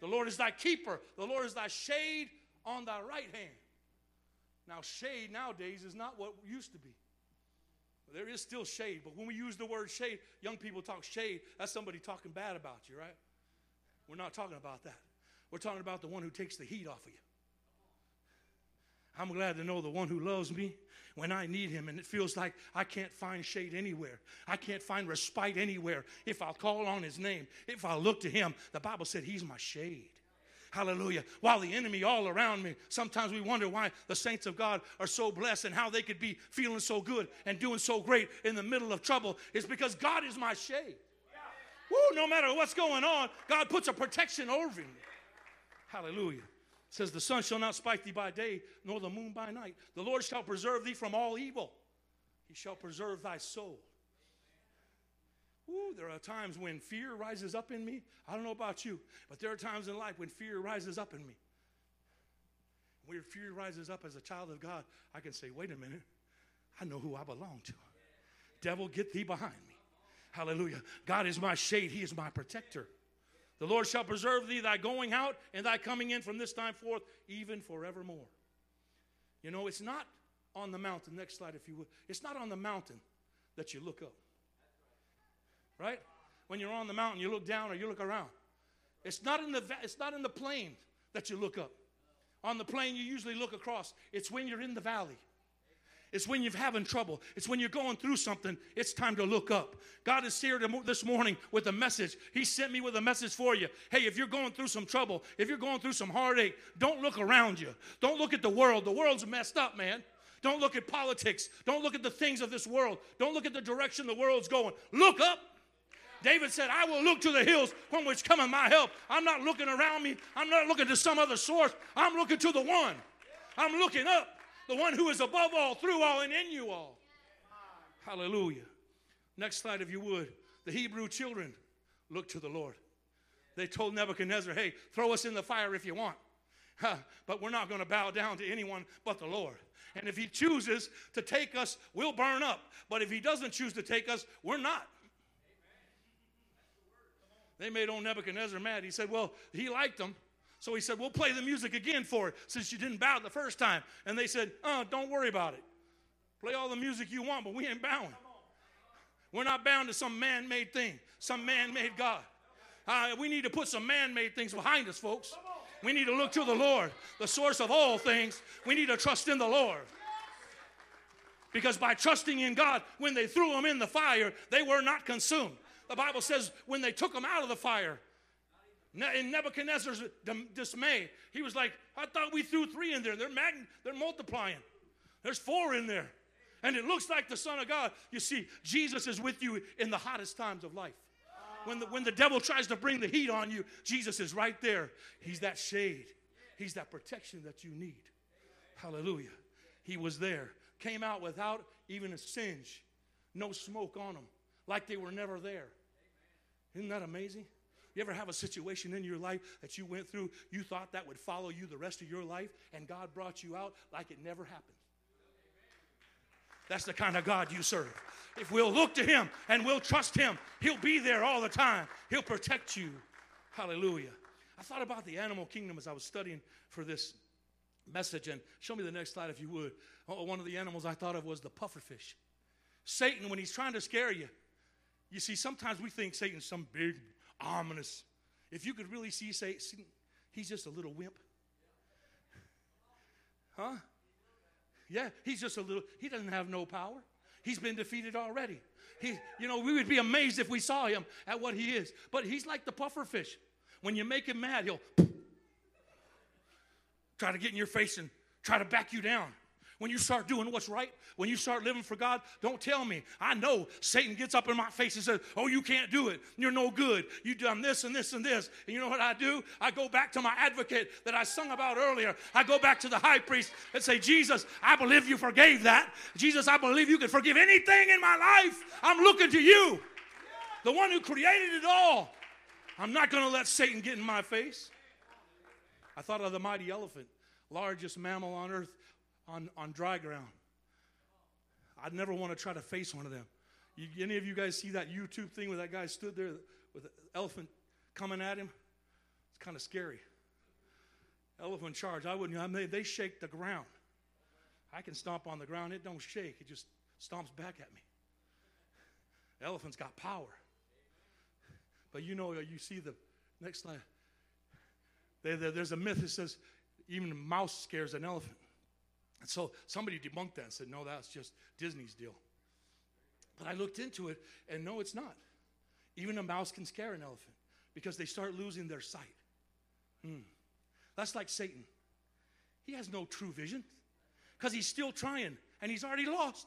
The Lord is thy keeper, the Lord is thy shade on thy right hand. Now, shade nowadays is not what used to be. There is still shade, but when we use the word shade, young people talk shade, that's somebody talking bad about you, right? We're not talking about that. We're talking about the one who takes the heat off of you. I'm glad to know the one who loves me when I need him, and it feels like I can't find shade anywhere. I can't find respite anywhere. If I'll call on his name, if i look to him, the Bible said he's my shade. Hallelujah. While the enemy all around me, sometimes we wonder why the saints of God are so blessed and how they could be feeling so good and doing so great in the middle of trouble. It's because God is my shade. Woo, no matter what's going on, God puts a protection over me. Hallelujah. It says, The sun shall not spike thee by day, nor the moon by night. The Lord shall preserve thee from all evil. He shall preserve thy soul. There are times when fear rises up in me. I don't know about you, but there are times in life when fear rises up in me. When fear rises up as a child of God, I can say, wait a minute, I know who I belong to. Devil, get thee behind me. Hallelujah. God is my shade, He is my protector. The Lord shall preserve thee, thy going out and thy coming in from this time forth, even forevermore. You know, it's not on the mountain. Next slide, if you would. It's not on the mountain that you look up right? When you're on the mountain, you look down or you look around. It's not in the, it's not in the plain that you look up. On the plain, you usually look across. It's when you're in the valley. It's when you're having trouble. It's when you're going through something. It's time to look up. God is here this morning with a message. He sent me with a message for you. Hey, if you're going through some trouble, if you're going through some heartache, don't look around you. Don't look at the world. The world's messed up, man. Don't look at politics. Don't look at the things of this world. Don't look at the direction the world's going. Look up. David said, I will look to the hills from which cometh my help. I'm not looking around me. I'm not looking to some other source. I'm looking to the one. I'm looking up, the one who is above all, through all, and in you all. Hallelujah. Next slide, if you would. The Hebrew children looked to the Lord. They told Nebuchadnezzar, hey, throw us in the fire if you want. but we're not going to bow down to anyone but the Lord. And if he chooses to take us, we'll burn up. But if he doesn't choose to take us, we're not. They made old Nebuchadnezzar mad. He said, Well, he liked them. So he said, We'll play the music again for it since you didn't bow the first time. And they said, Oh, don't worry about it. Play all the music you want, but we ain't bowing. We're not bound to some man made thing, some man made God. Uh, we need to put some man made things behind us, folks. We need to look to the Lord, the source of all things. We need to trust in the Lord. Because by trusting in God, when they threw them in the fire, they were not consumed. The Bible says when they took him out of the fire, in Nebuchadnezzar's dismay, he was like, I thought we threw three in there. They're, mag- they're multiplying. There's four in there. And it looks like the Son of God. You see, Jesus is with you in the hottest times of life. When the, when the devil tries to bring the heat on you, Jesus is right there. He's that shade, He's that protection that you need. Hallelujah. He was there. Came out without even a singe, no smoke on them, like they were never there. Isn't that amazing? You ever have a situation in your life that you went through, you thought that would follow you the rest of your life, and God brought you out like it never happened? That's the kind of God you serve. If we'll look to Him and we'll trust Him, He'll be there all the time. He'll protect you. Hallelujah. I thought about the animal kingdom as I was studying for this message. And show me the next slide if you would. Oh, one of the animals I thought of was the pufferfish. Satan, when he's trying to scare you, you see, sometimes we think Satan's some big, ominous. If you could really see Satan, he's just a little wimp. Huh? Yeah, he's just a little, he doesn't have no power. He's been defeated already. He, you know, we would be amazed if we saw him at what he is. But he's like the puffer fish. When you make him mad, he'll try to get in your face and try to back you down. When you start doing what's right, when you start living for God, don't tell me. I know Satan gets up in my face and says, Oh, you can't do it. You're no good. You've done this and this and this. And you know what I do? I go back to my advocate that I sung about earlier. I go back to the high priest and say, Jesus, I believe you forgave that. Jesus, I believe you can forgive anything in my life. I'm looking to you, the one who created it all. I'm not going to let Satan get in my face. I thought of the mighty elephant, largest mammal on earth on, on dry ground. I'd never want to try to face one of them. You, any of you guys see that YouTube thing where that guy stood there with an elephant coming at him? It's kind of scary. Elephant charge. I wouldn't. I mean, they shake the ground. I can stomp on the ground. It don't shake. It just stomps back at me. Elephant's got power. But you know, uh, you see the next slide. there's a myth that says even a mouse scares an elephant. And so somebody debunked that and said, no, that's just Disney's deal. But I looked into it, and no, it's not. Even a mouse can scare an elephant because they start losing their sight. Hmm. That's like Satan. He has no true vision because he's still trying and he's already lost.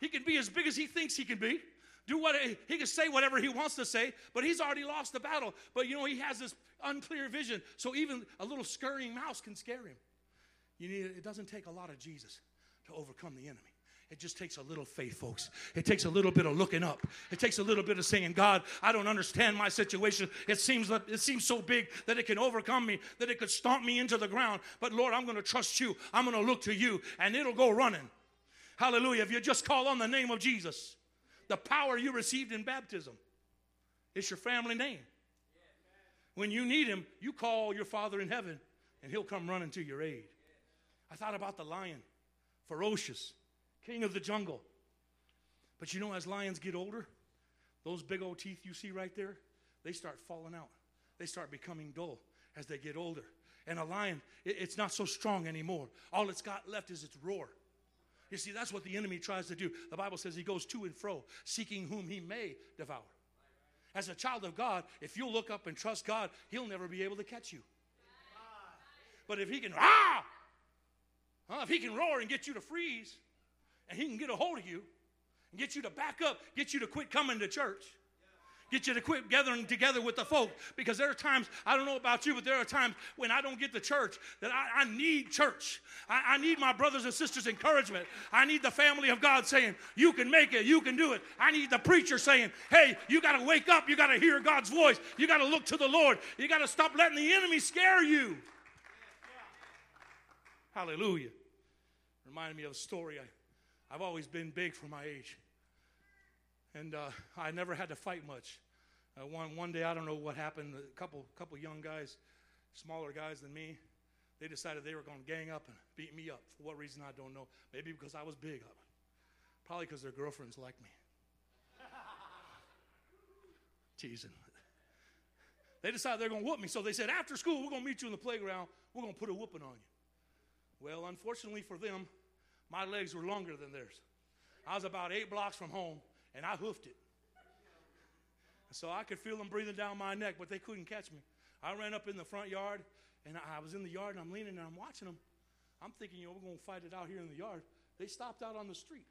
He can be as big as he thinks he can be. Do what he can say whatever he wants to say, but he's already lost the battle. But you know, he has this unclear vision. So even a little scurrying mouse can scare him. You need, it doesn't take a lot of Jesus to overcome the enemy. It just takes a little faith, folks. It takes a little bit of looking up. It takes a little bit of saying, God, I don't understand my situation. It seems it seems so big that it can overcome me, that it could stomp me into the ground. But Lord, I'm going to trust you. I'm going to look to you, and it'll go running. Hallelujah. If you just call on the name of Jesus, the power you received in baptism, it's your family name. When you need him, you call your Father in heaven, and he'll come running to your aid. I thought about the lion, ferocious, king of the jungle. But you know, as lions get older, those big old teeth you see right there, they start falling out. They start becoming dull as they get older. And a lion, it's not so strong anymore. All it's got left is its roar. You see, that's what the enemy tries to do. The Bible says he goes to and fro, seeking whom he may devour. As a child of God, if you'll look up and trust God, he'll never be able to catch you. But if he can, ah, Huh? If he can roar and get you to freeze, and he can get a hold of you and get you to back up, get you to quit coming to church. Get you to quit gathering together with the folk because there are times, I don't know about you, but there are times when I don't get to church that I, I need church. I, I, need my brothers and sisters' encouragement. I need the family of God saying, You can make it, you can do it. I need the preacher saying, Hey, you got to wake up, you got to hear God's voice, you got to look to the Lord, you got to stop letting the enemy scare you. Hallelujah. Reminded me of a story. I, I've always been big for my age. And uh, I never had to fight much. Uh, one, one day, I don't know what happened, a couple, couple young guys, smaller guys than me, they decided they were going to gang up and beat me up. For what reason, I don't know. Maybe because I was big. Probably because their girlfriends liked me. Teasing. They decided they're going to whoop me. So they said, after school, we're going to meet you in the playground. We're going to put a whooping on you. Well, unfortunately for them, my legs were longer than theirs. I was about eight blocks from home, and I hoofed it. So I could feel them breathing down my neck, but they couldn't catch me. I ran up in the front yard, and I was in the yard, and I'm leaning, and I'm watching them. I'm thinking, you know, we're going to fight it out here in the yard. They stopped out on the street.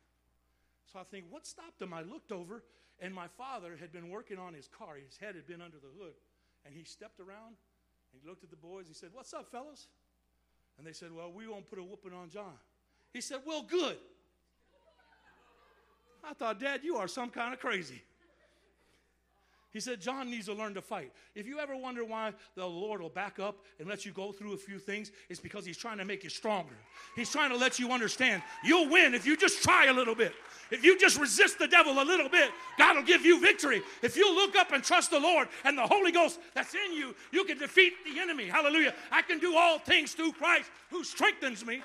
So I think, what stopped them? I looked over, and my father had been working on his car. His head had been under the hood. And he stepped around and he looked at the boys. He said, What's up, fellas? And they said, Well, we won't put a whooping on John. He said, Well, good. I thought, Dad, you are some kind of crazy. He said, John needs to learn to fight. If you ever wonder why the Lord will back up and let you go through a few things, it's because He's trying to make you stronger. He's trying to let you understand you'll win if you just try a little bit. If you just resist the devil a little bit, God will give you victory. If you look up and trust the Lord and the Holy Ghost that's in you, you can defeat the enemy. Hallelujah. I can do all things through Christ who strengthens me.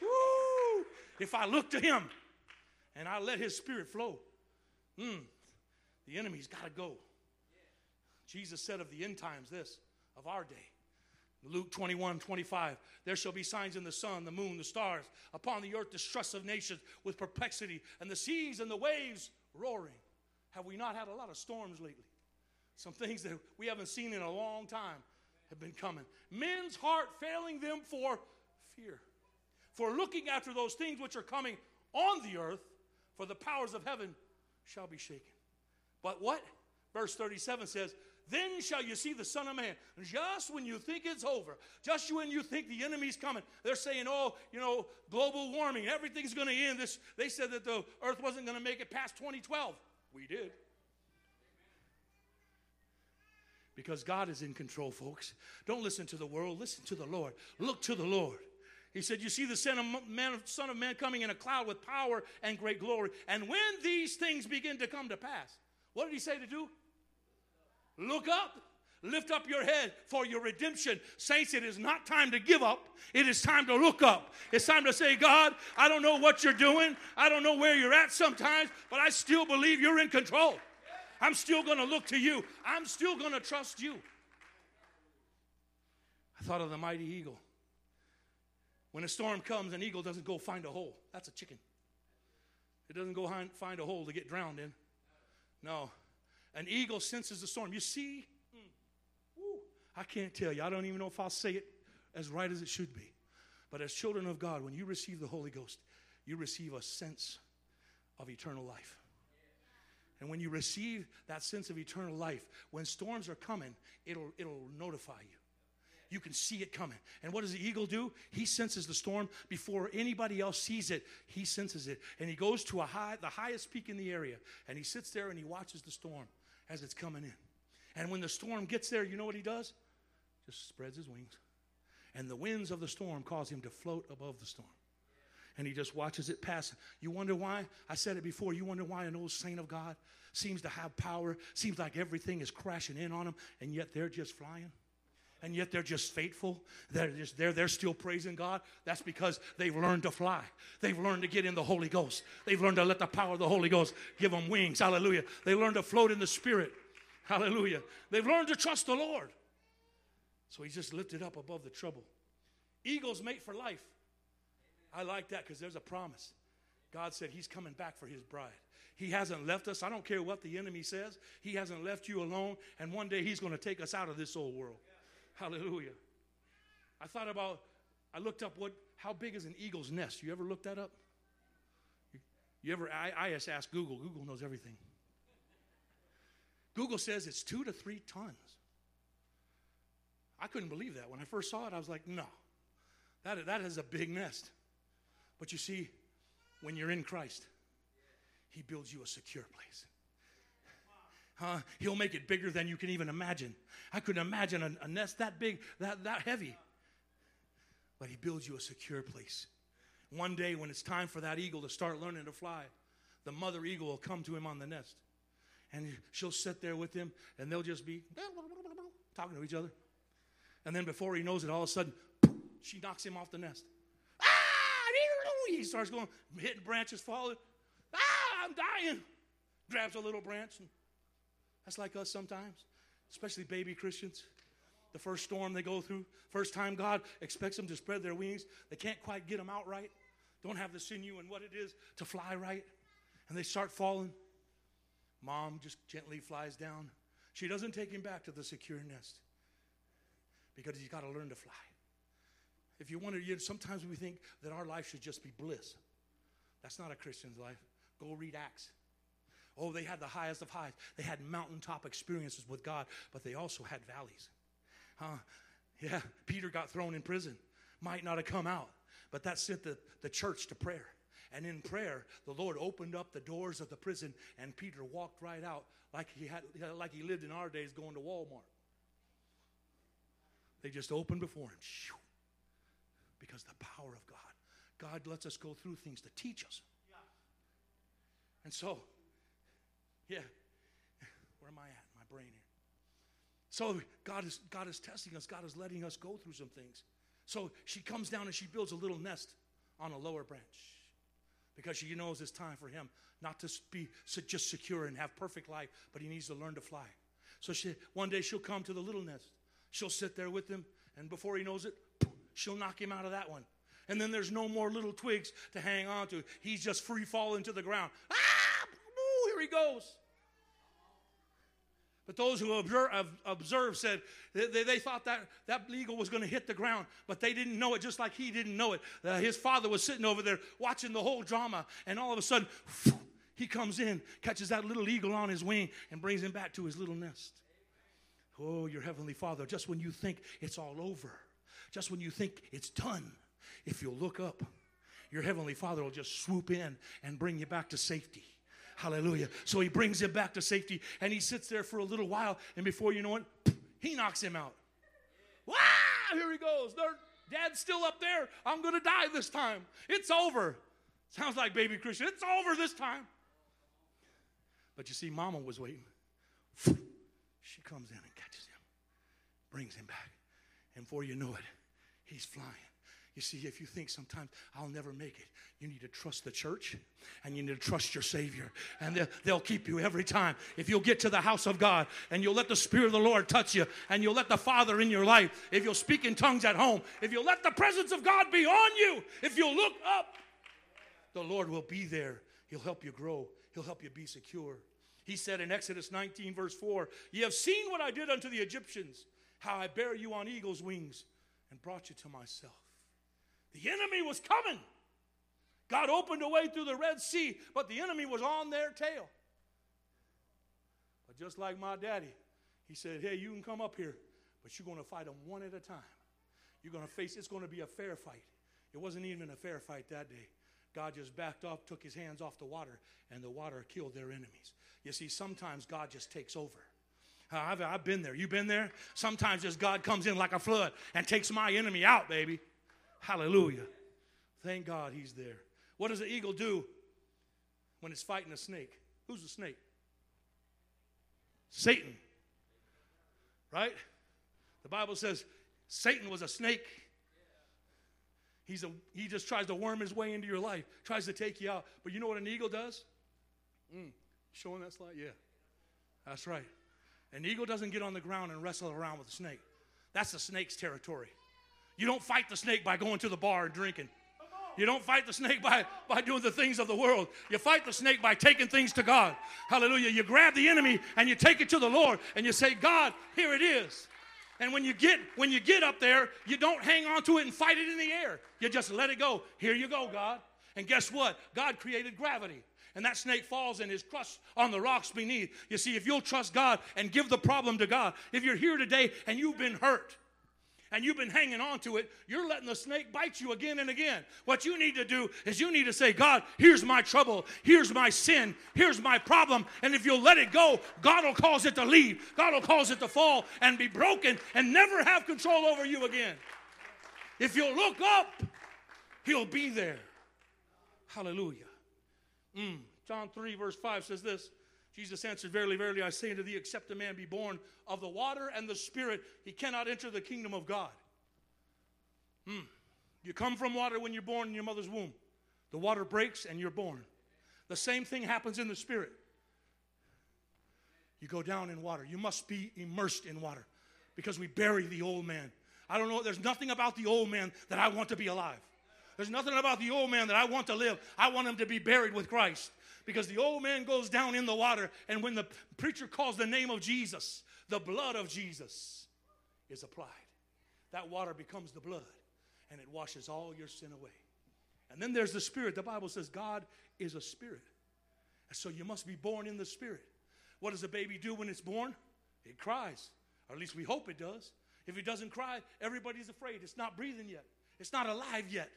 Woo! If I look to Him and I let His Spirit flow, mm, the enemy's got to go. Jesus said of the end times this, of our day. Luke 21, 25. There shall be signs in the sun, the moon, the stars, upon the earth, distress of nations with perplexity, and the seas and the waves roaring. Have we not had a lot of storms lately? Some things that we haven't seen in a long time have been coming. Men's heart failing them for fear, for looking after those things which are coming on the earth, for the powers of heaven shall be shaken. But what? Verse 37 says, Then shall you see the Son of Man. Just when you think it's over, just when you think the enemy's coming, they're saying, Oh, you know, global warming, everything's going to end. This, they said that the earth wasn't going to make it past 2012. We did. Because God is in control, folks. Don't listen to the world, listen to the Lord. Look to the Lord. He said, You see the son of, man, son of Man coming in a cloud with power and great glory. And when these things begin to come to pass, what did he say to do? Look up. Lift up your head for your redemption. Saints, it is not time to give up. It is time to look up. It's time to say, God, I don't know what you're doing. I don't know where you're at sometimes, but I still believe you're in control. I'm still going to look to you. I'm still going to trust you. I thought of the mighty eagle. When a storm comes, an eagle doesn't go find a hole. That's a chicken. It doesn't go find a hole to get drowned in. No. An eagle senses the storm. You see, mm, I can't tell you. I don't even know if I'll say it as right as it should be. But as children of God, when you receive the Holy Ghost, you receive a sense of eternal life. And when you receive that sense of eternal life, when storms are coming, it'll, it'll notify you you can see it coming. And what does the eagle do? He senses the storm before anybody else sees it. He senses it. And he goes to a high, the highest peak in the area, and he sits there and he watches the storm as it's coming in. And when the storm gets there, you know what he does? Just spreads his wings. And the winds of the storm cause him to float above the storm. And he just watches it pass. You wonder why? I said it before. You wonder why an old saint of God seems to have power, seems like everything is crashing in on him, and yet they're just flying? And yet they're just faithful. They're just they're, they're still praising God. That's because they've learned to fly. They've learned to get in the Holy Ghost. They've learned to let the power of the Holy Ghost give them wings. Hallelujah. They learned to float in the Spirit. Hallelujah. They've learned to trust the Lord. So he's just lifted up above the trouble. Eagles mate for life. I like that because there's a promise. God said he's coming back for his bride. He hasn't left us. I don't care what the enemy says. He hasn't left you alone. And one day he's going to take us out of this old world. Hallelujah. I thought about, I looked up what, how big is an eagle's nest? You ever looked that up? You, ever, I, I just asked Google. Google knows everything. Google says it's two to three tons. I couldn't believe that. When I first saw it, I was like, no, that, that is a big nest. But you see, when you're in Christ, He builds you a secure place. Huh? He'll make it bigger than you can even imagine. I couldn't imagine a, a nest that big, that, that heavy. But he builds you a secure place. One day, when it's time for that eagle to start learning to fly, the mother eagle will come to him on the nest. And she'll sit there with him, and they'll just be talking to each other. And then before he knows it, all of a sudden, she knocks him off the nest. Ah! He starts going, hitting branches, falling. Ah, I'm dying. Grabs a little branch and that's like us sometimes, especially baby Christians. The first storm they go through, first time God expects them to spread their wings, they can't quite get them out right, don't have the sinew and what it is to fly right, and they start falling. Mom just gently flies down. She doesn't take him back to the secure nest because he's got to learn to fly. If you wonder, you know, sometimes we think that our life should just be bliss. That's not a Christian's life. Go read Acts. Oh, they had the highest of highs. They had mountaintop experiences with God, but they also had valleys. Huh? Yeah, Peter got thrown in prison. Might not have come out, but that sent the, the church to prayer. And in prayer, the Lord opened up the doors of the prison, and Peter walked right out like he had like he lived in our days going to Walmart. They just opened before him. Because the power of God. God lets us go through things to teach us. And so, yeah, where am I at? My brain here. So God is God is testing us. God is letting us go through some things. So she comes down and she builds a little nest on a lower branch because she knows it's time for him not to be just secure and have perfect life, but he needs to learn to fly. So she, one day she'll come to the little nest. She'll sit there with him, and before he knows it, she'll knock him out of that one. And then there's no more little twigs to hang on to. He's just free falling to the ground. Ah! Here he goes. But those who observe, observed said they, they, thought that that eagle was going to hit the ground, but they didn't know it, just like he didn't know it. Uh, his father was sitting over there watching the whole drama, and all of a sudden, he comes in, catches that little eagle on his wing, and brings him back to his little nest. Oh, your heavenly Father, just when you think it's all over, just when you think it's done, if you'll look up, your heavenly Father will just swoop in and bring you back to safety. Hallelujah. So he brings him back to safety and he sits there for a little while, and before you know it, he knocks him out. Wow, here he goes. Dad's still up there. I'm going to die this time. It's over. Sounds like baby Christian. It's over this time. But you see, Mama was waiting. She comes in and catches him, brings him back. And before you know it, he's flying. You see, if you think sometimes I'll never make it, you need to trust the church and you need to trust your Savior. And they'll, keep you every time. If you'll get to the house of God and you'll let the Spirit of the Lord touch you and you'll let the Father in your life, if you'll speak in tongues at home, if you'll let the presence of God be on you, if you'll look up, the Lord will be there. He'll help you grow, He'll help you be secure. He said in Exodus 19, verse 4, Ye have seen what I did unto the Egyptians, how I bare you on eagle's wings and brought you to myself. The enemy was coming. God opened a way through the Red Sea, but the enemy was on their tail. But just like my daddy, he said, Hey, you can come up here, but you're going to fight them one at a time. You're going to face, it's going to be a fair fight. It wasn't even a fair fight that day. God just backed off, took his hands off the water, and the water killed their enemies. You see, sometimes God just takes over. I've, I've been there. You've been there? Sometimes just God comes in like a flood and takes my enemy out, baby. Hallelujah. Thank God he's there. What does the eagle do when it's fighting a snake? Who's the snake? Satan. Right? The Bible says Satan was a snake. He's a, he just tries to worm his way into your life, tries to take you out. But you know what an eagle does? Mm, showing that slide? Yeah. That's right. An eagle doesn't get on the ground and wrestle around with a snake. That's the snake's territory. You don't fight the snake by going to the bar and drinking. You don't fight the snake by, by doing the things of the world. You fight the snake by taking things to God. Hallelujah. You grab the enemy and you take it to the Lord and you say, God, here it is. And when you get when you get up there, you don't hang on to it and fight it in the air. You just let it go. Here you go, God. And guess what? God created gravity. And that snake falls and is crushed on the rocks beneath. You see, if you'll trust God and give the problem to God, if you're here today and you've been hurt, and you've been hanging on to it, you're letting the snake bite you again and again. What you need to do is you need to say, God, here's my trouble, here's my sin, here's my problem. And if you'll let it go, God will cause it to leave, God will cause it to fall and be broken and never have control over you again. If you'll look up, He'll be there. Hallelujah. Mm. John 3, verse 5 says this Jesus answered, Verily, verily, I say unto thee, except a man be born of the water and the Spirit, he cannot enter the kingdom of God. Hmm. You come from water when you're born in your mother's womb. The water breaks and you're born. The same thing happens in the Spirit. You go down in water. You must be immersed in water because we bury the old man. I don't know, there's nothing about the old man that I want to be alive. There's nothing about the old man that I want to live. I want him to be buried with Christ because the old man goes down in the water, and when the preacher calls the name of Jesus, the blood of Jesus is applied. That water becomes the blood, and it washes all your sin away. And then there's the Spirit. The Bible says God is a spirit. So you must be born in the Spirit. What does a baby do when it's born? It cries, or at least we hope it does. If it doesn't cry, everybody's afraid. It's not breathing yet, it's not alive yet.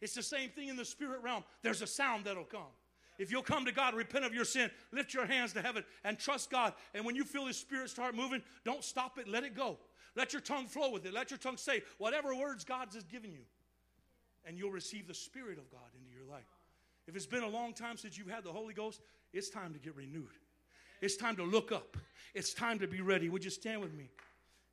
It's the same thing in the spirit realm. There's a sound that'll come. If you'll come to God, repent of your sin, lift your hands to heaven, and trust God. And when you feel His Spirit start moving, don't stop it, let it go. Let your tongue flow with it. Let your tongue say whatever words God has given you. And you'll receive the Spirit of God into your life. If it's been a long time since you've had the Holy Ghost, it's time to get renewed. It's time to look up. It's time to be ready. Would you stand with me?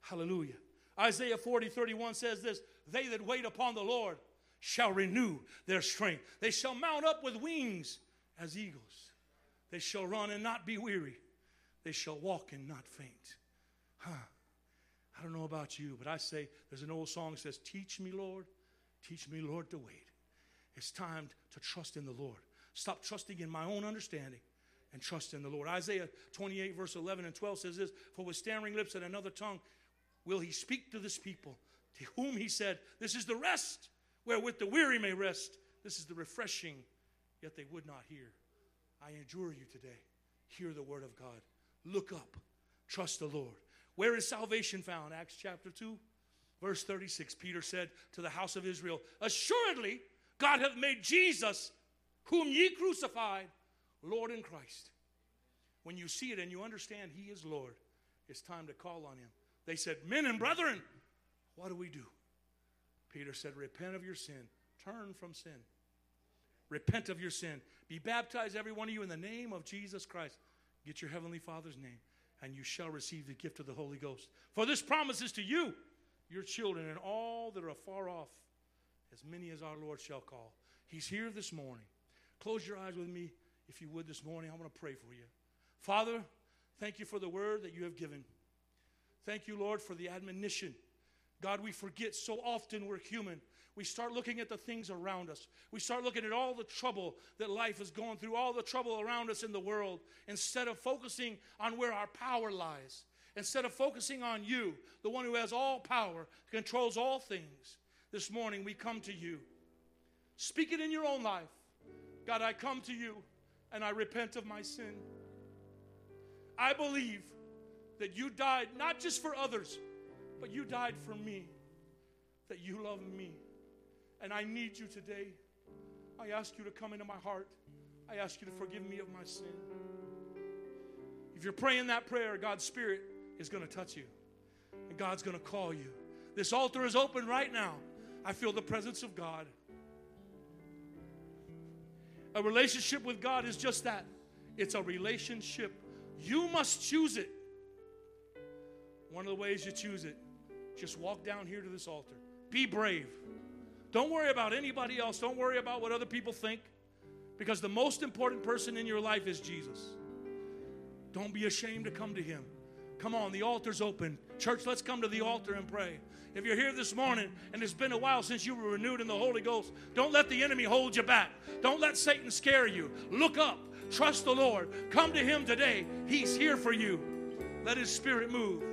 Hallelujah. Isaiah 40, 31 says this They that wait upon the Lord shall renew their strength. They shall mount up with wings as eagles. They shall run and not be weary. They shall walk and not faint. Huh. I don't know about you, but I say there's an old song that says, Teach me, Lord, teach me, Lord, to wait. It's time to trust in the Lord. Stop trusting in my own understanding and trust in the Lord. Isaiah 28, verse 11 and 12 says this For with stammering lips and another tongue will he speak to this people, to whom he said, This is the rest wherewith the weary may rest. This is the refreshing, yet they would not hear. I adjure you today. Hear the word of God. Look up. Trust the Lord. Where is salvation found? Acts chapter 2, verse 36. Peter said to the house of Israel, Assuredly, God hath made Jesus, whom ye crucified, Lord in Christ. When you see it and you understand He is Lord, it's time to call on Him. They said, Men and brethren, what do we do? Peter said, Repent of your sin, turn from sin. Repent of your sin. Be baptized, every one of you, in the name of Jesus Christ. Get your heavenly Father's name, and you shall receive the gift of the Holy Ghost. For this promise is to you, your children, and all that are afar off, as many as our Lord shall call. He's here this morning. Close your eyes with me, if you would, this morning. I want to pray for you. Father, thank you for the word that you have given. Thank you, Lord, for the admonition. God, we forget so often we're human. We start looking at the things around us. We start looking at all the trouble that life is going through, all the trouble around us in the world, instead of focusing on where our power lies. Instead of focusing on you, the one who has all power, controls all things. This morning we come to you. Speak it in your own life. God, I come to you and I repent of my sin. I believe that you died not just for others, but you died for me, that you love me. And I need you today. I ask you to come into my heart. I ask you to forgive me of my sin. If you're praying that prayer, God's Spirit is going to touch you, and God's going to call you. This altar is open right now. I feel the presence of God. A relationship with God is just that it's a relationship. You must choose it. One of the ways you choose it, just walk down here to this altar. Be brave. Don't worry about anybody else. Don't worry about what other people think because the most important person in your life is Jesus. Don't be ashamed to come to him. Come on, the altar's open. Church, let's come to the altar and pray. If you're here this morning and it's been a while since you were renewed in the Holy Ghost, don't let the enemy hold you back. Don't let Satan scare you. Look up. Trust the Lord. Come to him today. He's here for you. Let his spirit move.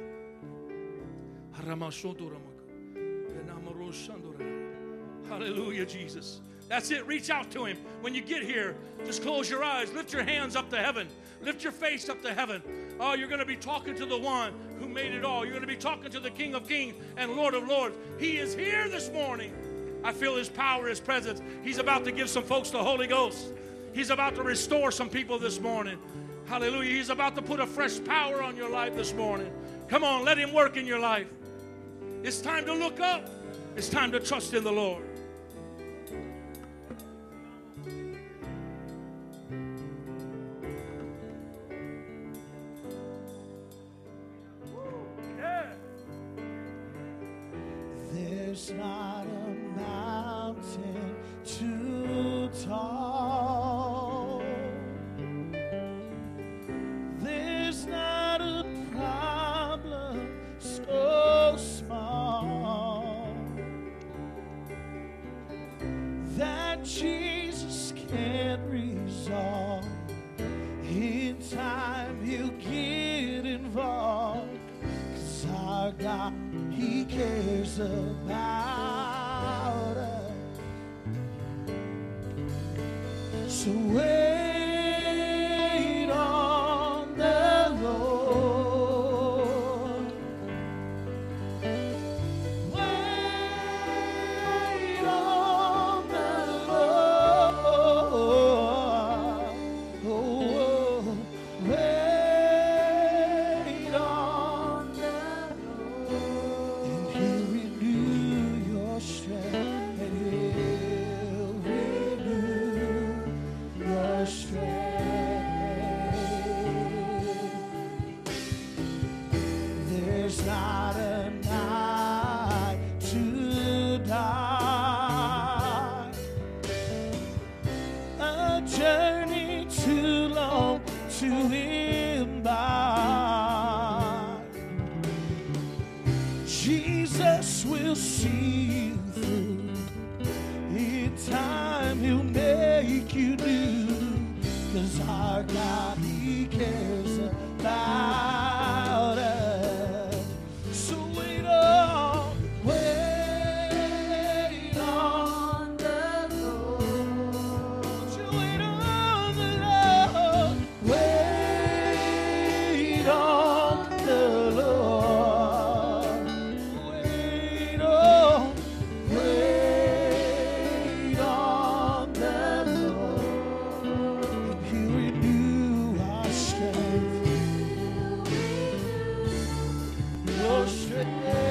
Hallelujah, Jesus. That's it. Reach out to him. When you get here, just close your eyes. Lift your hands up to heaven. Lift your face up to heaven. Oh, you're going to be talking to the one who made it all. You're going to be talking to the King of Kings and Lord of Lords. He is here this morning. I feel his power, his presence. He's about to give some folks the Holy Ghost. He's about to restore some people this morning. Hallelujah. He's about to put a fresh power on your life this morning. Come on, let him work in your life. It's time to look up. It's time to trust in the Lord. There's not a mountain too tall. There's not a problem so small that Jesus can't resolve. In time, he'll get involved. Cause our God, He cares about us. So Your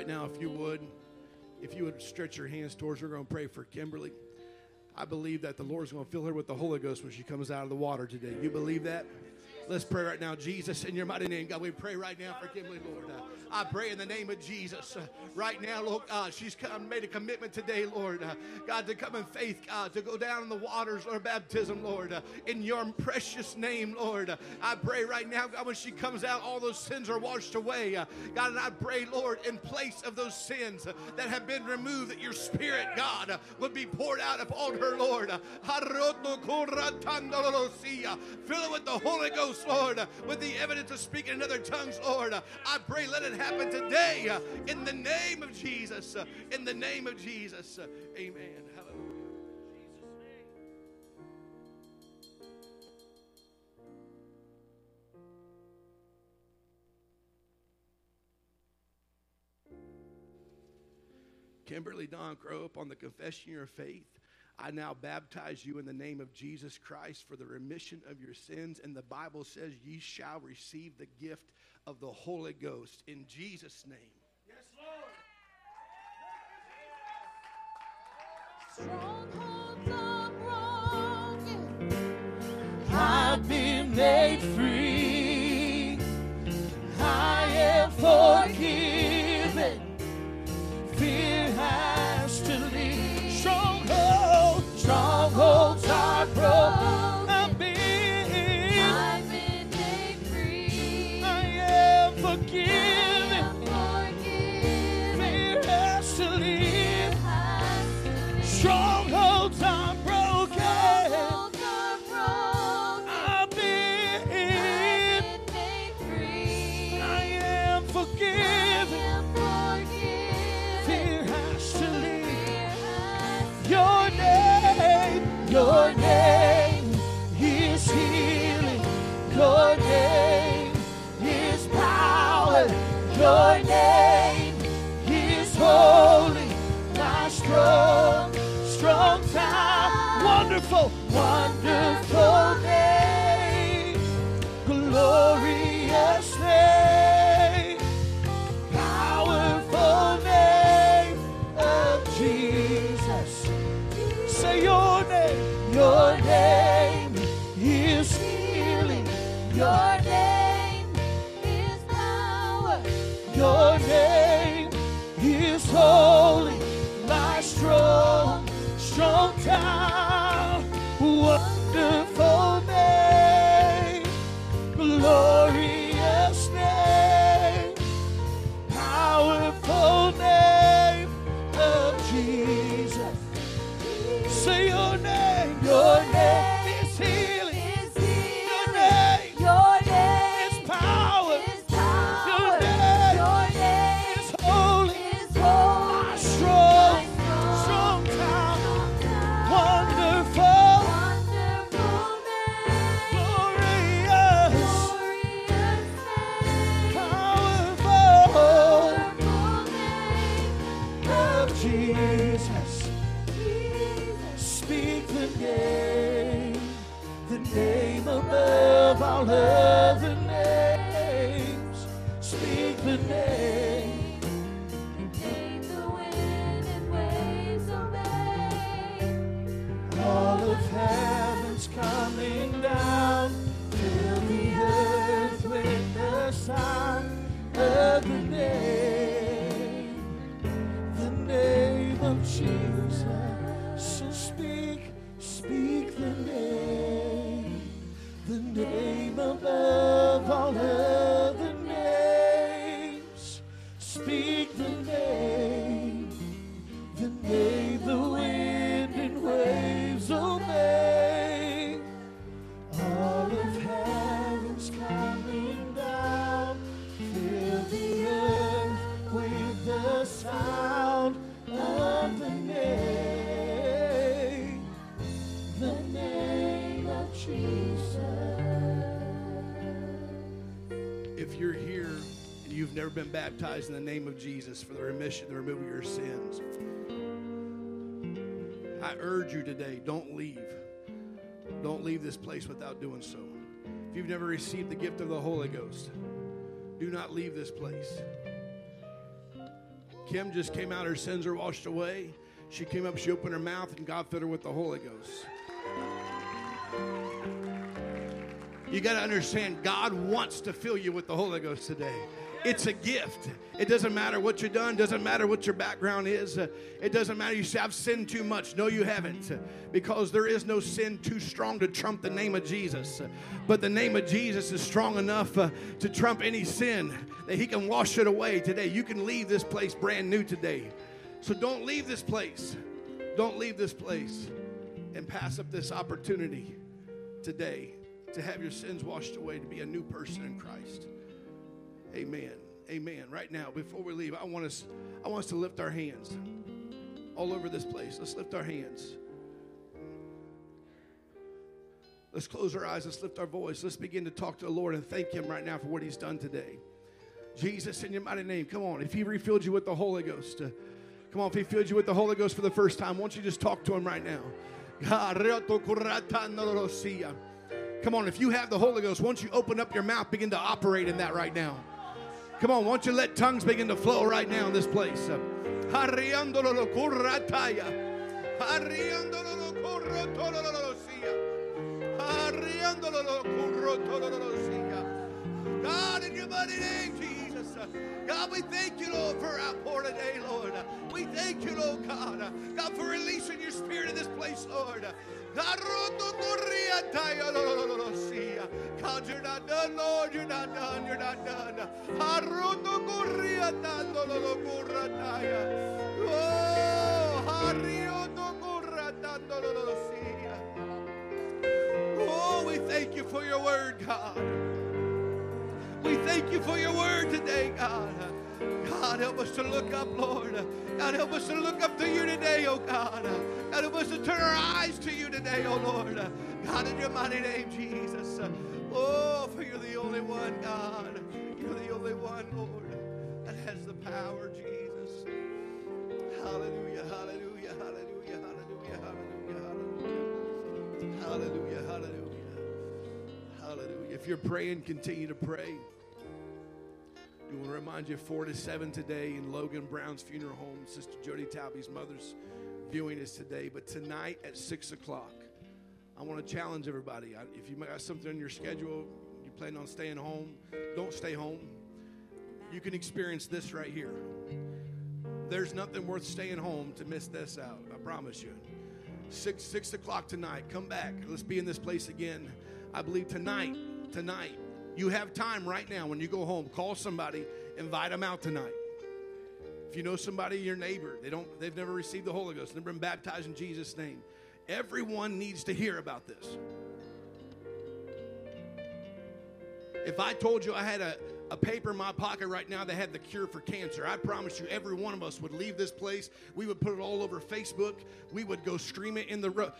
Right now, if you would, if you would stretch your hands towards her, we're going to pray for Kimberly. I believe that the Lord's going to fill her with the Holy Ghost when she comes out of the water today. You believe that? Let's pray right now, Jesus, in your mighty name, God. We pray right now for Kimberly, Lord. Uh, I pray in the name of Jesus. Uh, right now, Lord she's come, made a commitment today, Lord. Uh, God, to come in faith, God, to go down in the waters or baptism, Lord. Uh, in your precious name, Lord. I pray right now, God, when she comes out, all those sins are washed away. Uh, God, and I pray, Lord, in place of those sins that have been removed, that your spirit, God, would be poured out upon her, Lord. Fill it with the Holy Ghost, Lord, uh, with the evidence of speaking in other tongues, Lord. I pray, let it happen today in the name of Jesus. In the name of Jesus. Amen. Hallelujah. Kimberly Don, grow up on the confession of your faith. I now baptize you in the name of Jesus Christ for the remission of your sins. And the Bible says, Ye shall receive the gift of the Holy Ghost in Jesus' name. Strongholds are baptized in the name of Jesus for the remission, the removal of your sins, I urge you today, don't leave. Don't leave this place without doing so. If you've never received the gift of the Holy Ghost, do not leave this place. Kim just came out, her sins are washed away. She came up, she opened her mouth, and God filled her with the Holy Ghost. You got to understand, God wants to fill you with the Holy Ghost today. It's a gift. It doesn't matter what you've done, doesn't matter what your background is. Uh, It doesn't matter you say, I've sinned too much. No, you haven't. Because there is no sin too strong to trump the name of Jesus. But the name of Jesus is strong enough uh, to trump any sin that He can wash it away today. You can leave this place brand new today. So don't leave this place. Don't leave this place and pass up this opportunity today to have your sins washed away, to be a new person in Christ. Amen. Amen. Right now, before we leave, I want us, I want us to lift our hands all over this place. Let's lift our hands. Let's close our eyes. Let's lift our voice. Let's begin to talk to the Lord and thank Him right now for what He's done today. Jesus, in your mighty name, come on. If He refilled you with the Holy Ghost, uh, come on. If He filled you with the Holy Ghost for the first time, why don't you just talk to Him right now? Come on, if you have the Holy Ghost, won't you open up your mouth, begin to operate in that right now? Come on, won't you let tongues begin to flow right now in this place? God, in your mighty name, Jesus. God, we thank you, Lord, for our outpour today, Lord. We thank you, Lord God. God, for releasing your spirit in this place, Lord. God, you're not done, Lord. You're not done. You're not done. Oh, we thank you for your word, God. We thank you for your word today, God. God, help us to look up, Lord. God, help us to look up to you today, oh God. God, help us to turn our eyes to you today, oh Lord. God, in your mighty name, Jesus. Oh, for you're the only one, God. You're the only one, Lord, that has the power, Jesus. Hallelujah, hallelujah, hallelujah, hallelujah, hallelujah, hallelujah, hallelujah. If you're praying, continue to pray. We want to remind you, 4 to 7 today in Logan Brown's funeral home. Sister Jody Talby's mother's viewing is today. But tonight at 6 o'clock, I want to challenge everybody. If you got something on your schedule, you plan on staying home, don't stay home. You can experience this right here. There's nothing worth staying home to miss this out. I promise you. Six six o'clock tonight. Come back. Let's be in this place again. I believe tonight, tonight, you have time right now when you go home. Call somebody, invite them out tonight. If you know somebody, your neighbor, they don't, they've never received the Holy Ghost, never been baptized in Jesus' name. Everyone needs to hear about this. If I told you I had a, a paper in my pocket right now that had the cure for cancer, I promise you every one of us would leave this place. We would put it all over Facebook. We would go stream it in the road.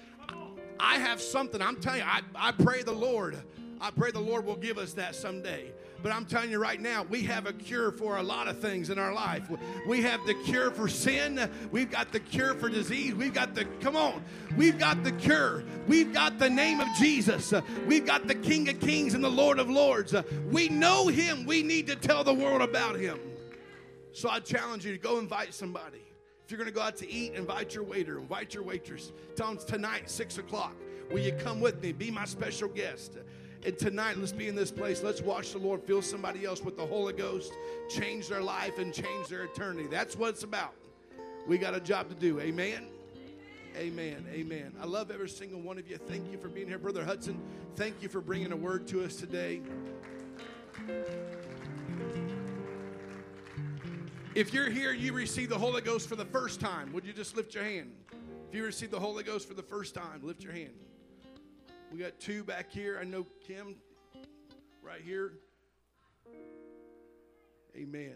I have something, I'm telling you, I, I pray the Lord. I pray the Lord will give us that someday. But I'm telling you right now, we have a cure for a lot of things in our life. We have the cure for sin. We've got the cure for disease. We've got the, come on, we've got the cure. We've got the name of Jesus. We've got the King of Kings and the Lord of Lords. We know Him. We need to tell the world about Him. So I challenge you to go invite somebody. If you're going to go out to eat, invite your waiter, invite your waitress. Tell them tonight, 6 o'clock. Will you come with me? Be my special guest. And tonight, let's be in this place. Let's watch the Lord fill somebody else with the Holy Ghost, change their life, and change their eternity. That's what it's about. We got a job to do. Amen. Amen. Amen. I love every single one of you. Thank you for being here. Brother Hudson, thank you for bringing a word to us today. If you're here, you receive the Holy Ghost for the first time, would you just lift your hand? If you receive the Holy Ghost for the first time, lift your hand. We got two back here. I know Kim right here. Amen.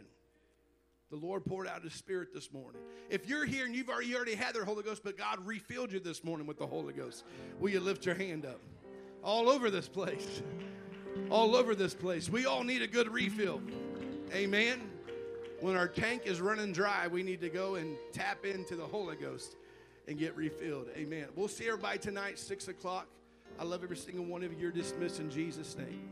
The Lord poured out His Spirit this morning. If you're here and you've already, you already had the Holy Ghost, but God refilled you this morning with the Holy Ghost, will you lift your hand up? All over this place. All over this place. We all need a good refill. Amen. When our tank is running dry, we need to go and tap into the Holy Ghost and get refilled. Amen. We'll see everybody tonight, 6 o'clock. I love every single one of you. You're dismissed in Jesus' name.